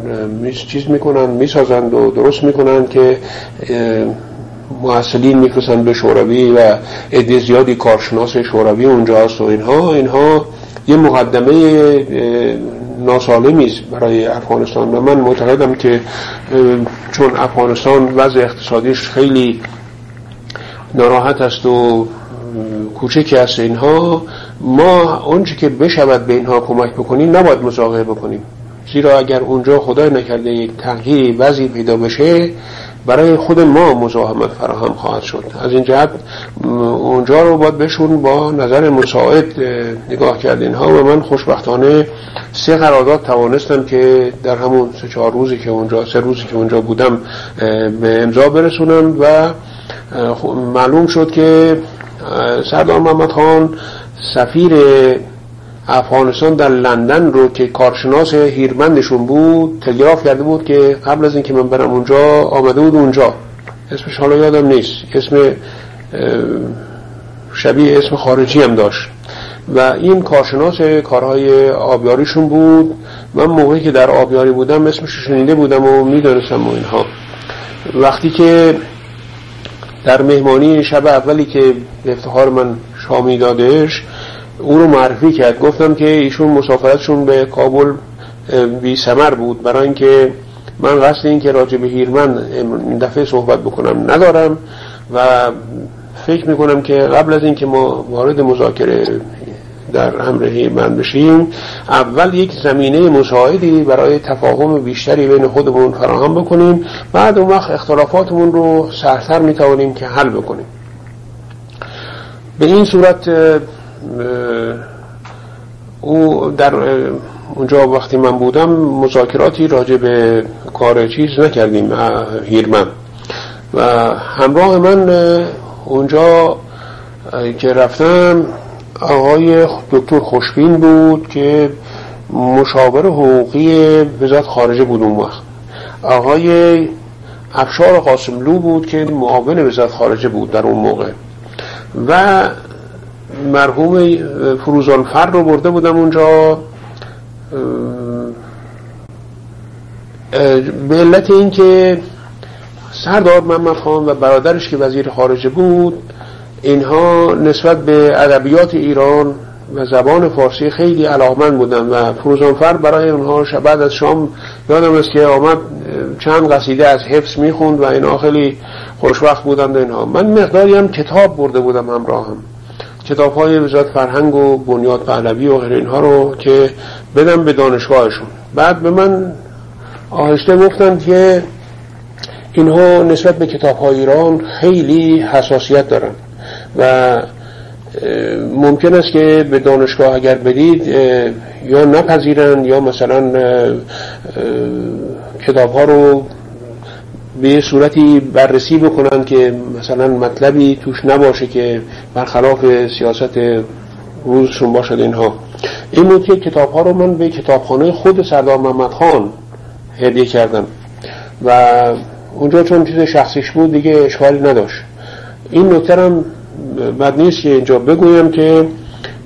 Speaker 2: چیز می‌کنن می‌سازند و درست می‌کنن که محصلین میفرستن به شوروی و عده زیادی کارشناس شوروی اونجا هست و اینها. اینها یه مقدمه ناسالمی است برای افغانستان و من معتقدم که چون افغانستان وضع اقتصادیش خیلی ناراحت است و کوچکی هست اینها ما اونچه که بشود به اینها کمک بکنیم نباید مزاقه بکنیم. زیرا اگر اونجا خدای نکرده یک تغییری وضعی پیدا بشه برای خود ما مزاحمت فراهم خواهد شد. از این جهت اونجا رو باید بهشون با نظر مساعد نگاه کردین. ها و من خوشبختانه سه قرارداد توانستم که در همون سه چهار روزی که اونجا سه روزی که اونجا بودم به امضا برسونم و معلوم شد که سردار محمد خان سفیر افغانستان در لندن رو که کارشناس هیرمندشون بود تلگراف کرده بود که قبل از اینکه من برم اونجا آمده بود اونجا. اسمش حالا یادم نیست. اسم شبیه اسم خارجی هم داشت. و این کارشناس کارهای آبیاریشون بود. من موقعی که در آبیاری بودم اسمش شنیده بودم و می‌دانستم و اینها. وقتی که در مهمانی شب اولی که افتخار من شامی دادش او رو معرفی کرد. گفتم که ایشون مسافرتشون به کابل بی سمر بود. برای اینکه من قصد این که راجع به هیرمن این دفعه صحبت بکنم ندارم و فکر می‌کنم که قبل از اینکه ما وارد مذاکره در امر هیرمن بشیم اول یک زمینه مساعدی برای تفاهم بیشتری بین خودمون فراهم بکنیم. بعد اون وقت اختلافاتمون رو سرتر می‌توانیم که حل بکنیم. به این صورت او در اونجا وقتی من بودم مذاکراتی راجع به کار چیز نکردیم هیرمن. و همراه من اونجا که رفتم آقای دکتر خوشبین بود که مشاور حقوقی وزارت خارجه بود اون وقت. آقای افشار قاسملو بود که معاون وزارت خارجه بود در اون موقع. و مرحوم فروزانفر رو برده بودم اونجا. به علت اینکه سردار محمد خان و برادرش که وزیر خارجه بود اینها نسبت به ادبیات ایران و زبان فارسی خیلی علاقمند بودن و فروزانفر برای اونها بعد از شام یادم است که آمد چند قصیده از حفظ می‌خوند و اینها خیلی خوشوقت بودند اینها. من مقداری هم کتاب برده بودم همراهم. کتاب های وزارت فرهنگ و بنیاد پهلوی و غیر اینها رو که بدم به دانشگاهشون. بعد به من آهسته گفتن که اینها نسبت به کتاب های ایران خیلی حساسیت دارن و ممکن است که به دانشگاه اگر بدید یا نپذیرن یا مثلا کتاب ها رو به صورتی بررسی بکنن که مثلا مطلبی توش نباشه که برخلاف سیاست روزشون باشد اینها. این بود که کتاب ها رو من به کتابخانه خود سردار محمد خان هدیه کردم. و اونجا چون چیز شخصیش بود دیگه اشکالی نداشت. این نکترم بد نیست که اینجا بگویم که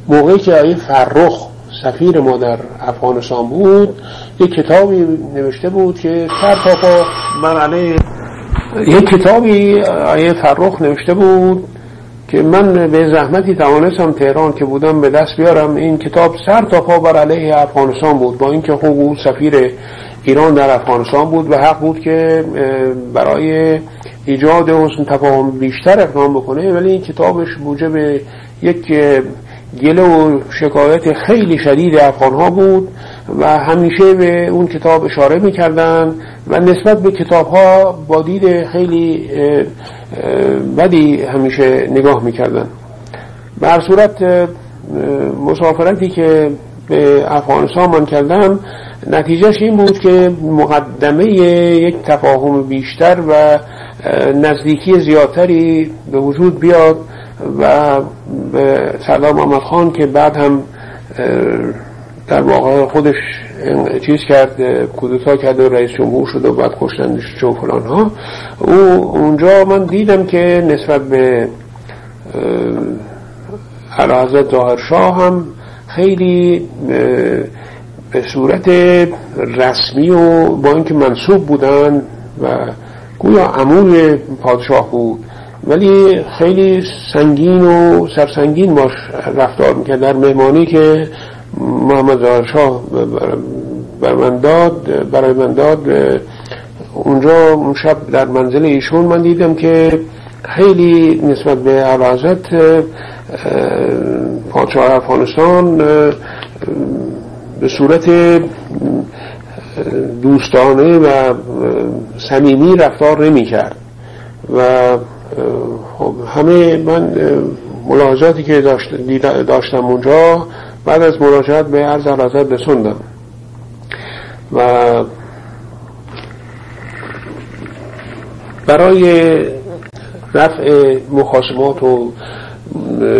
Speaker 2: موقعی که آیه فرخ سفیر ما در افغانستان بود یک کتابی نوشته بود که سر تا من علیه یک کتابی آیه فرخ نوشته بود که من به زحمتی توانستم تهران که بودم به دست بیارم. این کتاب سر تا پا بر علیه افغانستان بود با اینکه خوب سفیر ایران در افغانستان بود و حق بود که برای ایجاد حسن تفاهم بیشتر اقدام بکنه. ولی این کتابش موجب یک گله و شکایت خیلی شدید افغان ها بود و همیشه به اون کتاب اشاره می‌کردن و نسبت به کتاب ها با دید خیلی بدی همیشه نگاه می‌کردن بر صورت مسافرتی که به افغانستان من کردم نتیجهش این بود که مقدمه یک تفاهم بیشتر و نزدیکی زیادتری به وجود بیاد و به سردار محمد خان که بعد هم در واقع خودش چیز کرد کودتا کرد و رئیس جمهور شد و بعد کشتندش چون فلان ها. او اونجا من دیدم که نسبت به حضرت ظاهر شاه هم خیلی به صورت رسمی و با اینکه منصوب بودن و گویا عموی پادشاه بود ولی خیلی سنگین و سرسنگین باش رفتار می‌کرد. در مهمانی که محمد شاه بر من داد برای من داد اونجا اون شب در منزل ایشون من دیدم که خیلی نسبت به عرازت پادشاه افغانستان به صورت دوستانه و صمیمی رفتار نمی کرد و خب همه من ملاحظاتی که داشتم اونجا بعد از مراجعت به عرض عرازت بسندم و برای رفع مخاسمات و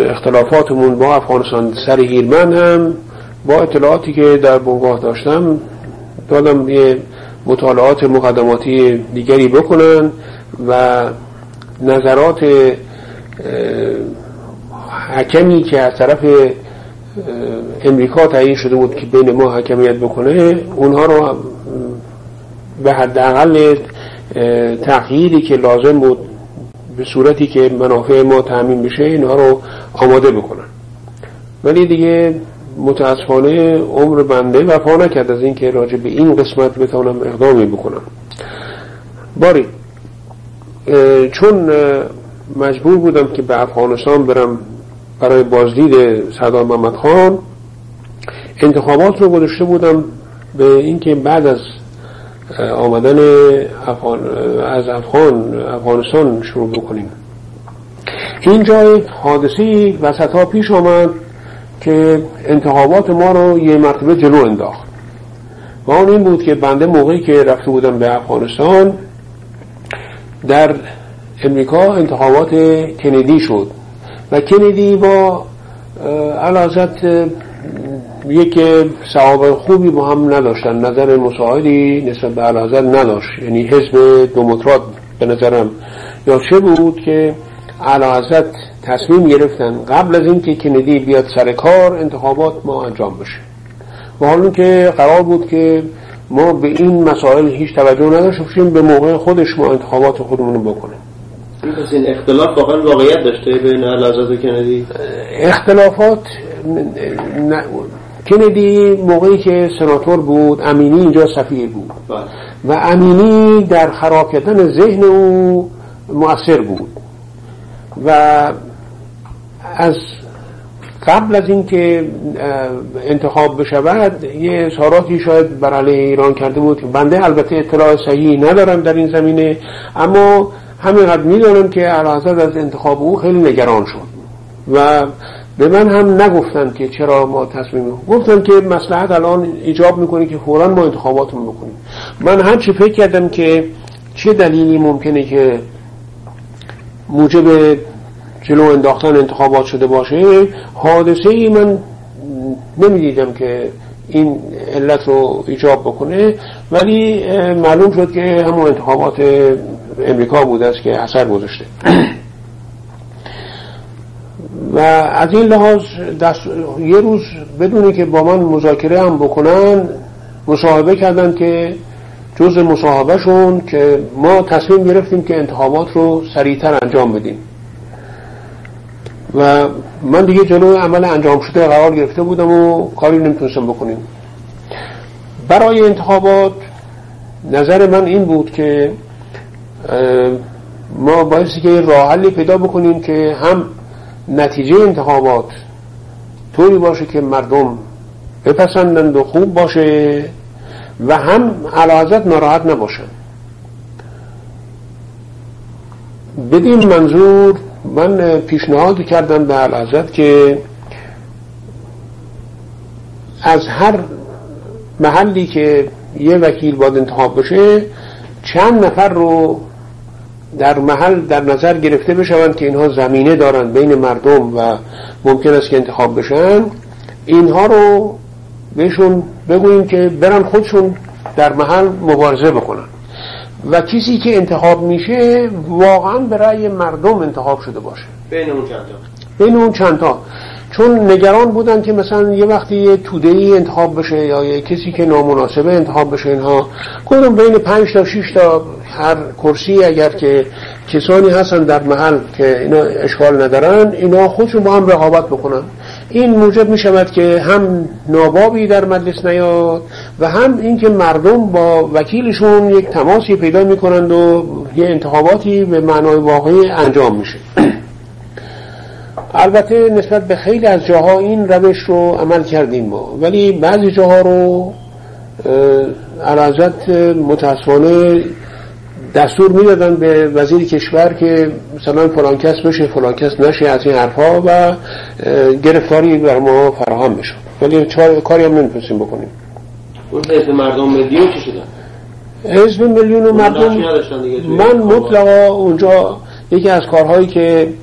Speaker 2: اختلافاتمون با افغانستان سر هیلمن هم با اطلاعاتی که در بنگاه داشتم دادم یه مطالعات مقدماتی دیگری بکنن و نظرات حکمی که از طرف امریکا تعیین شده بود که بین ما حکمیت بکنه اونها رو به حداقل تغییری که لازم بود به صورتی که منافع ما تأمین بشه اینها رو آماده بکنن. ولی دیگه متاسفانه عمر بنده وفا نکرد از اینکه راجع به این قسمت بتونم اقدامی بکنم. باری چون مجبور بودم که به افغانستان برم برای بازدید سردار محمد خان انتخابات رو گذاشته بودم به اینکه بعد از آمدن افغان از افغان افغانستان شروع بکنیم. اینجا حادثی وسط ها پیش آمد که انتخابات ما رو یه مرتبه جلو انداخت. و آن این بود که بنده موقعی که رفته بودم به افغانستان در امریکا انتخابات کندی شد و کندی با علازت یک سواب خوبی با هم نداشتن نظر مساعدی نسبت به علازت نداشت. یعنی حزب دموکرات به نظرم یا چه بود که علازت تصمیم گرفتن قبل از اینکه کندی بیاد سر کار انتخابات ما انجام بشه. و حالا که قرار بود که ما به این مسائل هیچ توجه نداشته باشیم به موقع خودش ما انتخابات خودمون رو بکنیم
Speaker 1: پس این اختلاف واقعا واقعیت داشته بین و کندی؟
Speaker 2: اختلافات کندی موقعی که سناتور بود امینی اینجا سفیر بود.
Speaker 1: بله.
Speaker 2: و امینی در خراب کردن ذهن او مؤثر بود. و از قبل از اینکه انتخاب بشود یه اظهاراتی شاید بر علیه ایران کرده بود. بنده البته اطلاع صحیحی ندارم در این زمینه اما همینقدر می‌دانم که علاوه از انتخاب او خیلی نگران شد. و به من هم نگفتن که چرا ما تصمیم گفتن که مسلحت الان ایجاب می‌کنه که فورا ما انتخاباتمون بکنیم. من هم چی فکر کردم که چه دلیلی ممکنه که موجب جلو انداختن انتخابات شده باشه. حادثه ای من نمی‌دیدم که این علت رو ایجاب بکنه. ولی معلوم شد که همون انتخابات امریکا بوده است که اثر گذاشته. و از این لحاظ دست... یه روز بدونی که با من مذاکره هم بکنن مصاحبه کردن که جز مصاحبهشون که ما تصمیم گرفتیم که انتخابات رو سریعتر انجام بدیم. و من دیگه جلوی عمل انجام شده قرار گرفته بودم و کاری نمی‌تونستم بکنیم. برای انتخابات نظر من این بود که ما بایستی که راه پیدا بکنیم که هم نتیجه انتخابات طوری باشه که مردم بپسندند و خوب باشه و هم علاوزت ناراحت نباشن بدین منظور من پیشنهاد کردم به علاوزت که از هر محلی که یه وکیل باید انتخاب بشه چند نفر رو در محل در نظر گرفته بشوند که اینها زمینه دارند بین مردم و ممکن است که انتخاب بشن. اینها رو بهشون بگوییم که برن خودشون در محل مبارزه بکنن. و کسی که انتخاب میشه واقعا به رأی مردم انتخاب شده باشه.
Speaker 1: بین اون چند تا
Speaker 2: بین اون چند تا چون نگران بودن که مثلا یه وقتی یه توده ای انتخاب بشه یا یه کسی که نامناسبه انتخاب بشه اینها کدوم بین پنج تا شش تا هر کرسی اگر که کسانی هستن در محل که اینا اشکال ندارن اینا خودشون با هم رقابت بکنن. این موجب می شود که هم نابابی در مجلس نیاد و هم اینکه مردم با وکیلشون یک تماسی پیدا می کنند و یه انتخاباتی به معنای واقعی انجام میشه. البته نسبت به خیلی از جاها این روش رو عمل کردیم ما. ولی بعضی جاها رو علازت متاسفانه دستور می‌دادن به وزیر کشور که مثلا فلان کس بشه فلان کس نشه از این حرفا و گرفتاری بر ما فراهم بشه. ولی کاری هم نمی‌تونستیم بکنیم.
Speaker 1: اون حزب مردم میلیون چی شده؟
Speaker 2: حزب میلیون و مردم من مطلقا اونجا یکی از کارهایی که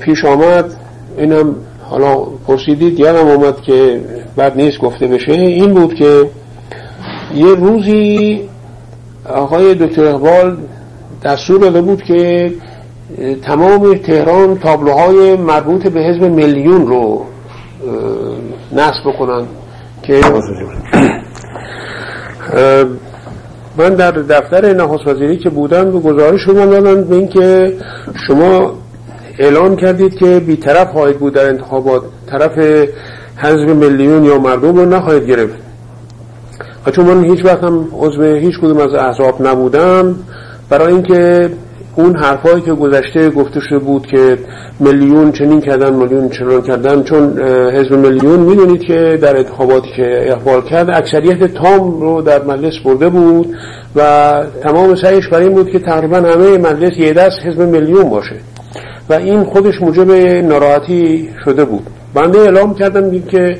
Speaker 2: پیش آمد اینم حالا پرسیدید یادم اومد که بعد نیست گفته بشه این بود که یه روزی آقای دکتر اقبال دستور داده بود که تمام تهران تابلوهای مربوط به حزب میلیون رو نصب بکنن که من در دفتر نخست وزیری که بودم به گزارش رو من دادن به اینکه شما اعلان کردید که بیطرف خواهید بود در انتخابات طرف حزب میلیون یا مردم رو نخواهید گرفت. و چون من هیچ وقت هم عضو هیچ کدوم از احزاب نبودم برای اینکه اون حرفایی که گذشته گفته شده بود که میلیون چنین کردن میلیون چنان کردن چون حزب میلیون می‌دونید که در انتخاباتی که اقبال کرد اکثریت تام رو در مجلس برده بود و تمام سعیش برای این بود که تقریبا همه مجلس یه دست حزب میلیون باشه. و این خودش موجب ناراحتی شده بود. بنده اعلام کردم که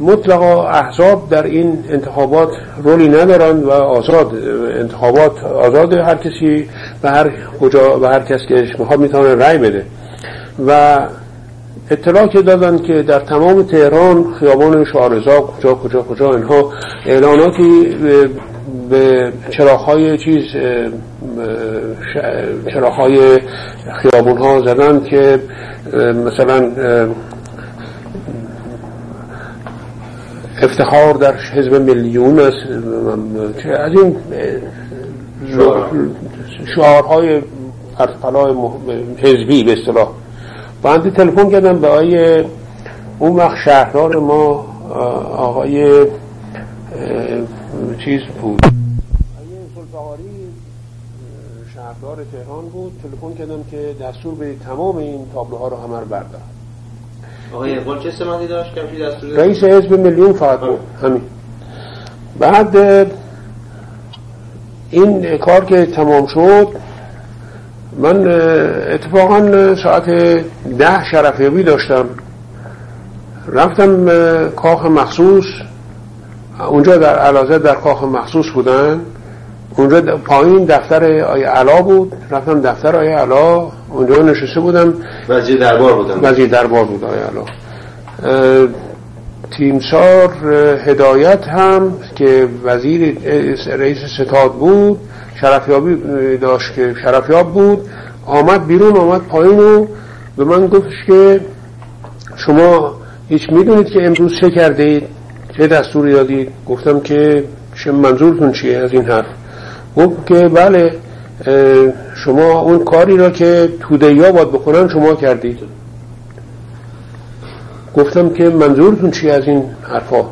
Speaker 2: مطلقا احزاب در این انتخابات رولی ندارند و آزاد انتخابات آزاد هر کسی و هر کجا و هر کس که می‌خواد می‌تونه رأی بده. و اطلاع که دادن که در تمام تهران خیابان شارزا کجا کجا کجا اینها اعلاناتی به چراغهای چیز چراغهای خیابون ها زدن که مثلا افتخار در حزب میلیون است. از این شعارهای ارفلای حزبی به اصطلاح. بنده تلفن کردم به آقای اون وقت شهردار ما آقای چیز بود. شهردار تهران بود. تلفن کردم که دستور به تمام این تابلوها رو همه رو بردار
Speaker 1: آقای اقبال چه سمتی داشت؟ کمشی دستور
Speaker 2: رئیس حزب میلیون فقط بود. همین. بعد این کار که تمام شد من اتفاقا ساعت ده شرفیابی داشتم. رفتم کاخ مخصوص. اونجا در علازه در کاخ مخصوص بودن. اونجا پایین دفتر آیه علا بود. رفتم دفتر آیه علا. اونجا نشسته بودم.
Speaker 1: وزیر دربار بودم.
Speaker 2: وزیر دربار بود آیه علا. تیمسار هدایت هم که وزیر رئیس ستاد بود شرفیابی داشت که شرفیاب بود آمد بیرون آمد پایین و به من گفتش که شما هیچ می‌دونید که امروز چه کردید چه دستوری دادید؟ گفتم که منظورتون چیه از این حرف؟ گفت که بله شما اون کاری را که توده یا باید بکنن شما کردید. گفتم که منظورتون چی از این حرفا؟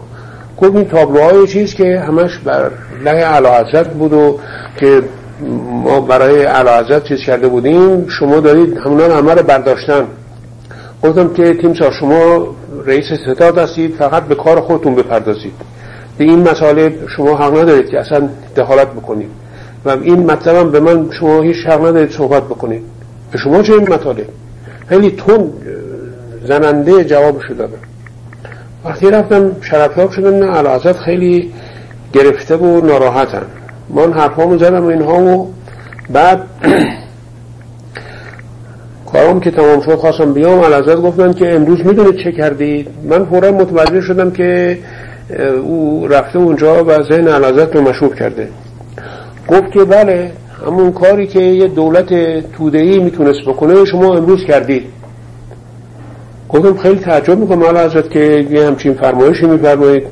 Speaker 2: گفت این تابلوهای چیز که همش بر لحه علا بود و که ما برای علا چیز کرده بودیم شما دارید همونان همه رو برداشتن. گفتم که تیمسا شما رئیس ستاد هستید فقط به کار خودتون بپردازید. به این مسئله شما حق ندارید که اصلا دخالت بکنید. و این مطلب به من شما هیچ حق ندارید صحبت بکنید. به شما چه این مطالب؟ خیلی تون زننده جوابشو دادم. وقتی رفتم شرفیاب شدم نه علازت خیلی گرفته و ناراحتن من حرفامو زدم و اینها و بعد کارم که تمام شد خواستم بیام. علازت گفتن که امروز می‌دونید چه کردید من فورا متوجه شدم که او رفته اونجا و ذهن علازت رو مشروب کرده. گفت که بله همون کاری که یه دولت تودهی می‌تونست بکنه شما امروز کردید. گفتم خیلی تعجب می‌کنم. حالا ازت که یه همچین فرمایشی میفرمایید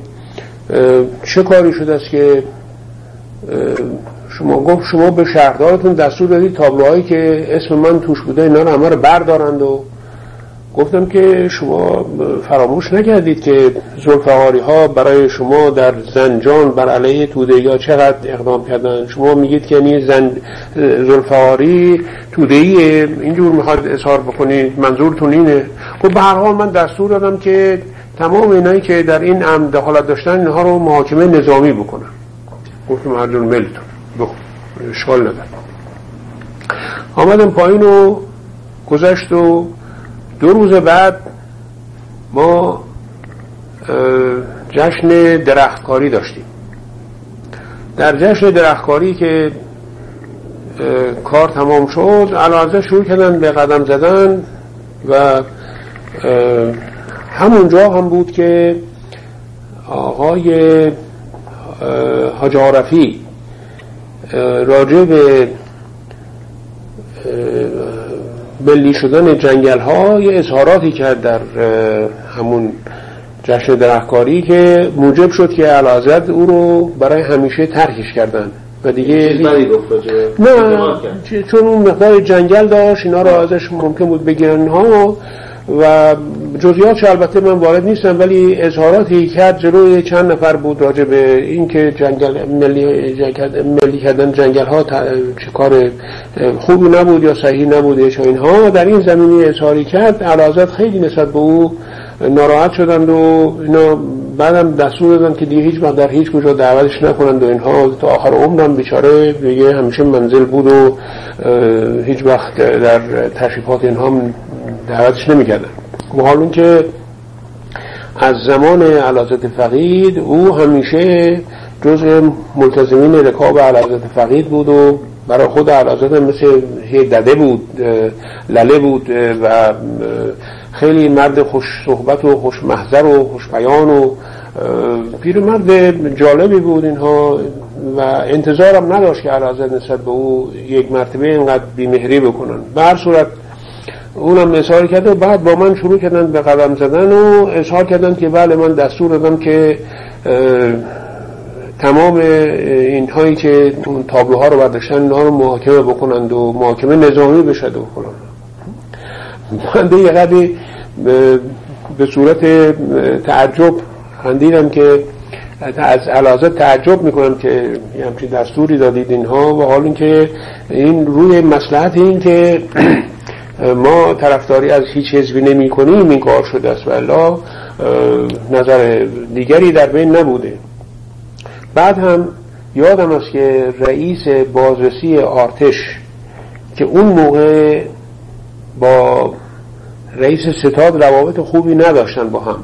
Speaker 2: چه کاری شده است که شما گفت شما به شهردارتون دستور دادید تابلوهایی که اسم من توش بوده اینا رو همه رو بردارند و گفتم که شما فراموش نکردید که زلفقاری ها برای شما در زنجان بر علیه توده یا چقدر اقدام کردن. شما میگید که یعنی زن زلفقاری توده اینجور می‌خواد اظهار بکنید منظورتون اینه. خب به هر حال من دستور دادم که تمام اینایی که در این امر دخالت داشتن اینها رو محاکمه نظامی بکنن گفتم هر جور ملتون اشکال ندارم آمدم پایین و گذشت و دو روز بعد ما جشن درختکاری داشتیم. در جشن درختکاری که کار تمام شد علاوه شروع کردن به قدم زدن و همونجا هم بود که آقای حاج عرفی راجع به ملی شدن جنگل ها یه اظهاراتی کرد در همون جشن درختکاری که موجب شد که علازد او رو برای همیشه ترکش کردن. و دیگه نه چون اون مقدار جنگل داشت اینا رو ازش ممکن بود بگیرن ها و جزئیاتش البته من وارد نیستم ولی اظهاراتی کرد جلوی چند نفر بود راجع به اینکه جنگل ملی, ملی کردن جنگل ها چه کار خوبی نبود یا صحیح نبودش و اینها در این زمینی اظهاری کرد علازت خیلی نسبت به او ناراحت شدند و اینا بعدم دستور دادن که دیگه هیچ در هیچ کجا دعوتش نکنند و اینها تا آخر عمرم بیچاره دیگه همیشه منزل بود و هیچ وقت در تشریفات اینها دعوتش نمی‌کردن. و حال که از زمان علازت فقید او همیشه جز ملتزمین رکاب علازت فقید بود و برای خود علازت مثل دده بود لله بود و خیلی مرد خوش صحبت و خوش محضر و خوش بیان و مرد جالبی بود اینها و انتظارم نداشت که علازت نسبت به او یک مرتبه اینقدر بیمهری بکنن. به هر صورت اونم اظهار کرده. بعد با من شروع کردن به قدم زدن و اظهار کردن که بله من دستور دادم که تمام اینهایی که اون تابلوها رو برداشتن اینها رو محاکمه بکنند و محاکمه نظامی بشد و فلان. من یه قدی به صورت تعجب خندیدم که از علازت تعجب می‌کنم که همچین دستوری دادید اینها و حال اینکه این روی مسلحت این که ما طرفداری از هیچ حزبی نمی کنیم این کار شده است. و نظر دیگری در بین نبوده. بعد هم یادم است که رئیس بازرسی آرتش که اون موقع با رئیس ستاد روابط خوبی نداشتن با هم.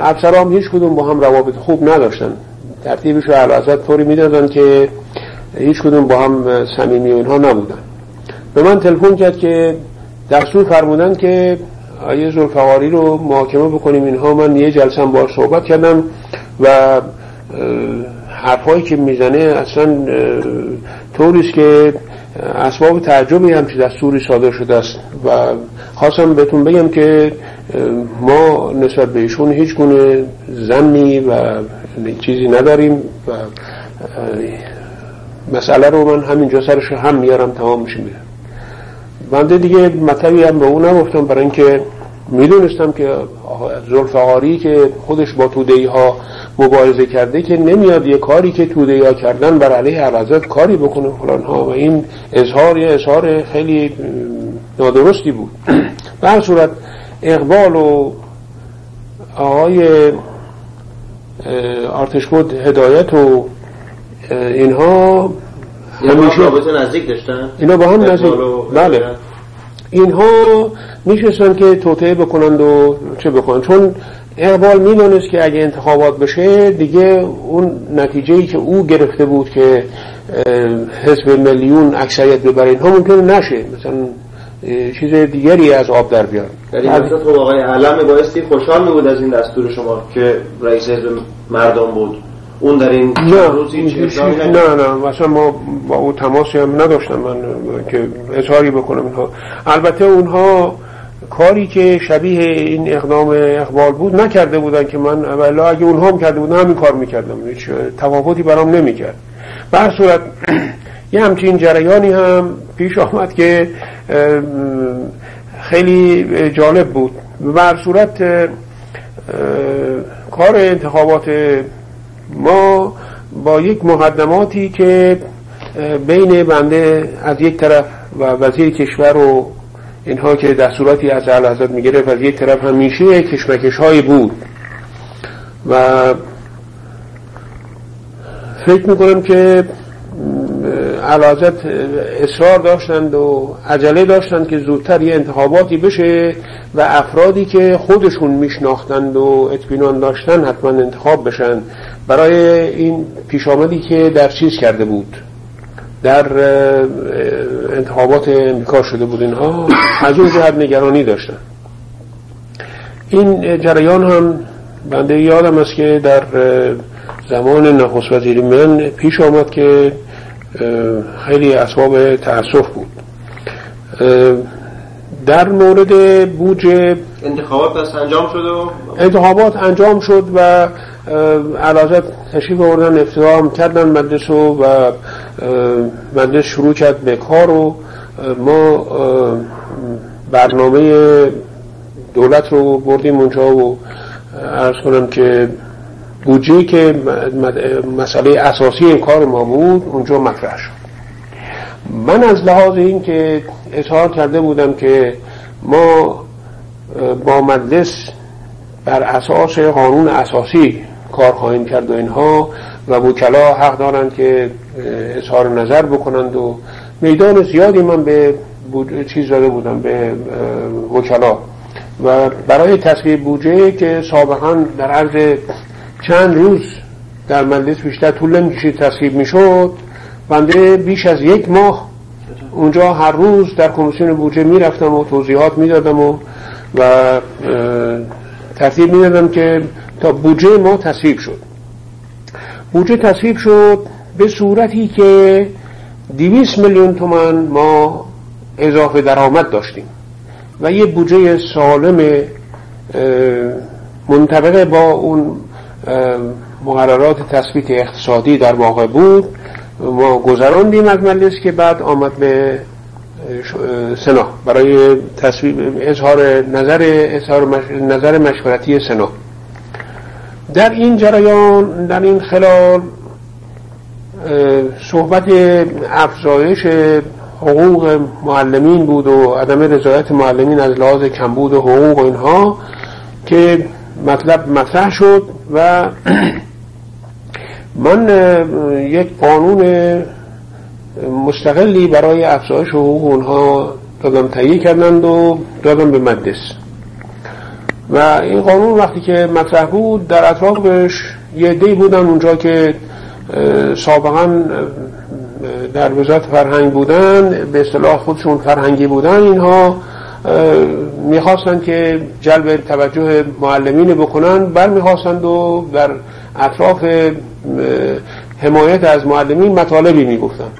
Speaker 2: افسرام هیچ کدوم با هم روابط خوب نداشتن. ترتیبش رو علازت طوری می‌دادن که هیچ کدوم با هم صمیمی اینها نبودن. به من تلفن کرد که دستور فرمودن که آیه زلفقاری رو محاکمه بکنیم اینها من یه جلسه با صحبت کردم و حرفایی که می‌زنه اصلا طوریست که اسباب تعجبی هم که دستوری صادر شده است و خواستم بهتون بگم که ما نسبت به ایشون هیچ گونه زنی و چیزی نداریم و مسئله رو من همینجا سرش هم میارم تمام میشه بنده دیگه مطلبی هم به اون نگفتم برای اینکه می‌دونستم که زلفقاری که خودش با توده ها مبارزه کرده که نمیاد یه کاری که توده ها کردن بر علیه عرضت کاری بکنه. فلان ها. و این اظهار یه اظهار خیلی نادرستی بود. به صورت اقبال و آقای بود هدایت و اینها
Speaker 1: همیشه رابطه نزدیک داشتن؟
Speaker 2: اینا با هم نزدیک بله. اینها میشستن که توطعه بکنند و چه بکنند چون اقبال می‌دونست که اگه انتخابات بشه دیگه اون نتیجه ای که او گرفته بود که حزب میلیون اکثریت ببره اینها ممکنه نشه. مثلا چیز دیگری از آب در بیان
Speaker 1: در این خب آقای علم بایستی خوشحال بود از این دستور شما که رئیس حزب مردم بود. اون در این
Speaker 2: نه نه نه مثلا ما با او تماسی هم نداشتم من که اظهاری بکنم اینها. البته اونها کاری که شبیه این اقدام اقبال بود نکرده بودن که من اولا اگه اونها هم کرده بودن همین کار می‌کردم. هیچ تفاوتی برام نمی‌کرد. به هر صورت یه همچین جریانی هم پیش آمد که خیلی جالب بود. بر صورت کار انتخابات ما با یک مقدماتی که بین بنده از یک طرف و وزیر کشور و اینها که دستوراتی از اعلی حضرت می‌گرفت از یک طرف همیشه کشمکش های بود. و فکر می‌کنم که علازت اصرار داشتند و عجله داشتند که زودتر یه انتخاباتی بشه و افرادی که خودشون میشناختند و اطمینان داشتن حتما انتخاب بشن. برای این پیش آمدی که در چیز کرده بود در انتخابات امریکا شده بود اینها از اون جهت نگرانی داشتن. این جریان هم بنده یادم است که در زمان نخست وزیری من پیش آمد که خیلی اسباب تأسف بود. در مورد بودجه
Speaker 1: انتخابات انجام شد و
Speaker 2: انتخابات انجام شد و علازت تشریف آوردن افتضاح کردن مجلس و مجلس شروع کرد به کار و ما برنامه دولت رو بردیم اونجا و ارز کنم که بودجه که مسئله اساسی این کار ما بود اونجا مطرح شد. من از لحاظ این که اظهار کرده بودم که ما با مجلس بر اساس قانون اساسی کار خواهیم کرد و اینها و وکلا حق دارند که اظهار نظر بکنند و میدان زیادی من به چیز داده بودم به وکلا. و برای تصویب بودجه که سابقا در عرض چند روز در مجلس بیشتر طول نمی‌کشید تصویب می‌شد بنده بیش از یک ماه اونجا هر روز در کمیسیون بودجه می‌رفتم و توضیحات می‌دادم و و ترتیب می‌دادم که تا بودجه ما تصویب شد. بودجه تصویب شد به صورتی که دیویس میلیون تومن ما اضافه درآمد داشتیم و یه بودجه سالم منطبق با اون مقررات تثبیت اقتصادی در واقع بود. ما گذراندیم از مجلس که بعد آمد به سنا. برای تصویب اظهار نظر اظهار نظر مشورتی سنا. در این جریان در این خلال صحبت افزایش حقوق معلمین بود و عدم رضایت معلمین از لحاظ کمبود حقوق اینها که مطلب مطرح شد و من یک قانون مستقلی برای افزایش حقوق اونها دادم تهیه کردند و دادم به مجلس. و این قانون وقتی که مطرح بود در اطرافش یه دی بودن اونجا که سابقا در وزارت فرهنگ بودن به اصطلاح خودشون فرهنگی بودن اینها می‌خواستند که جلب توجه معلمین بکنن بر می‌خواستند و در اطراف حمایت از معلمین مطالبی می‌گفتن.